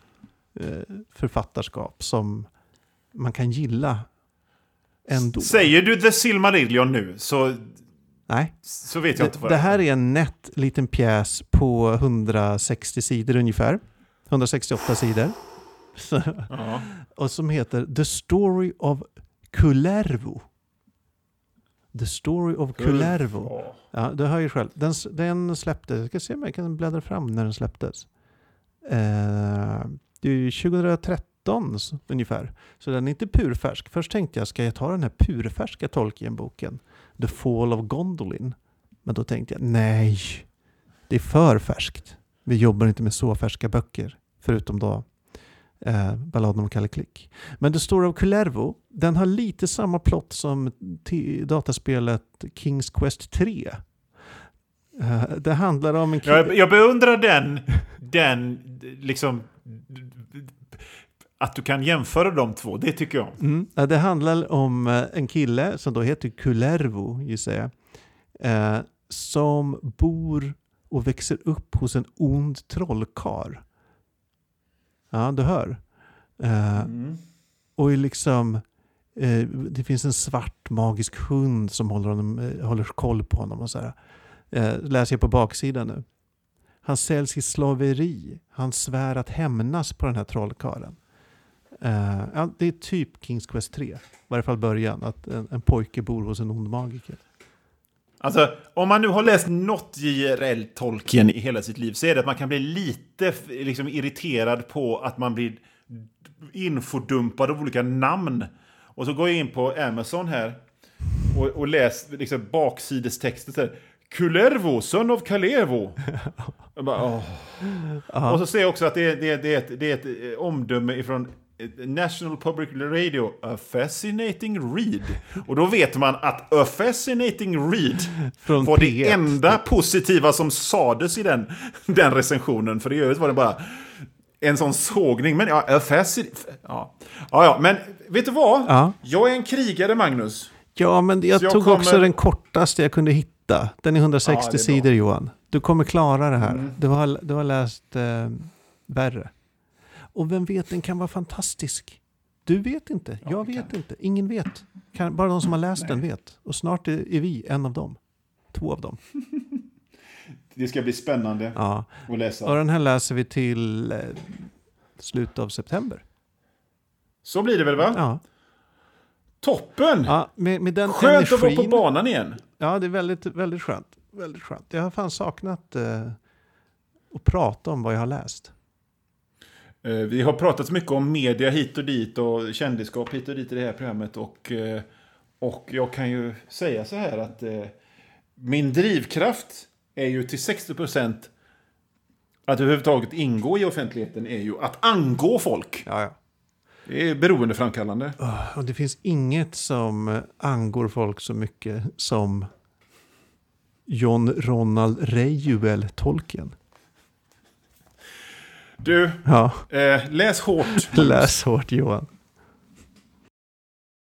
författarskap som man kan gilla ändå. Säger du The Silmarillion nu så, Nej. så vet jag det, inte vad det här är en nätt liten pjäs på 160 sidor ungefär. 168 sidor. [laughs] och som heter The Story of Kullervo. The Story of Kullervo. Ja. Ja, du hör ju själv. Den, den släpptes, jag ska se om jag kan bläddra fram när den släpptes. Eh, det är ju 2013 s- ungefär. Så den är inte purfärsk. Först tänkte jag, ska jag ta den här purfärska Tolkien-boken? The Fall of Gondolin. Men då tänkte jag, nej. Det är för färskt. Vi jobbar inte med så färska böcker. Förutom då eh, Balladen om Kalle Klick. Men The Story of Kullervo, den har lite samma plott som dataspelet Kings Quest 3. Eh, det handlar om en kille... Jag, jag beundrar den, den liksom... Att du kan jämföra de två, det tycker jag. Mm. Ja, Det handlar om eh, en kille som då heter Kullervo, gissar jag. Eh, som bor och växer upp hos en ond trollkar. Ja, du hör. Eh, Mm. och liksom... Eh, det finns en svart magisk hund som håller, honom, eh, håller koll på honom. Och så här. Läser jag på baksidan nu. Han säljs i slaveri. Han svär att hämnas på den här trollkaren. Eh, ja, det är typ Kings Quest 3. I varje fall början. Att en, en pojke bor hos en ond magiker. Alltså, om man nu har läst något JRL Tolkien i hela sitt liv så är det att man kan bli lite liksom, irriterad på att man blir infodumpad av olika namn. Och så går jag in på Amazon här och, och läser liksom, här, Kullervo, son of Kalervo. Jag bara. Och så ser jag också att det är, det är, det är, ett, det är ett eh, omdöme ifrån National Public Radio, A Fascinating Read. Och då vet man att A Fascinating Read [laughs] Från var det P1. enda positiva som sades i den, [laughs] den recensionen. För i övrigt var det bara en sån sågning. Men ja, A Fascinating... Ja. ja, ja, men vet du vad? Ja. Jag är en krigare, Magnus. Ja, men jag, jag tog kommer- också den kortaste jag kunde hitta. Den är 160 Ja, är sidor Johan. Du kommer klara det här. Mm. Du, har, du har läst eh, värre. Och vem vet, den kan vara fantastisk. Du vet inte, Ja, jag vet kan. inte, ingen vet. Kan, bara de som har läst den vet. Och snart är, är vi en av dem. Två av dem. [laughs] Det ska bli spännande Ja. att läsa. Och den här läser vi till eh, slutet av september. Så blir det väl, va? Ja. Toppen! Ja, med, med den Skönt att vara på energin. banan igen. Ja, det är väldigt, väldigt skönt. Väldigt skönt. Jag har fan saknat eh, att prata om vad jag har läst. Eh, Vi har pratat mycket om media hit och dit och kändisskap hit och dit i det här programmet. Och, eh, och jag kan ju säga så här att eh, min drivkraft är ju till 60% att överhuvudtaget ingå i offentligheten är ju att angå folk. Ja, ja. Det är beroendeframkallande. Och det finns inget som angår folk så mycket som John Ronald Reuel Tolkien. Du, Ja, eh, läs hårt. läs hårt Johan.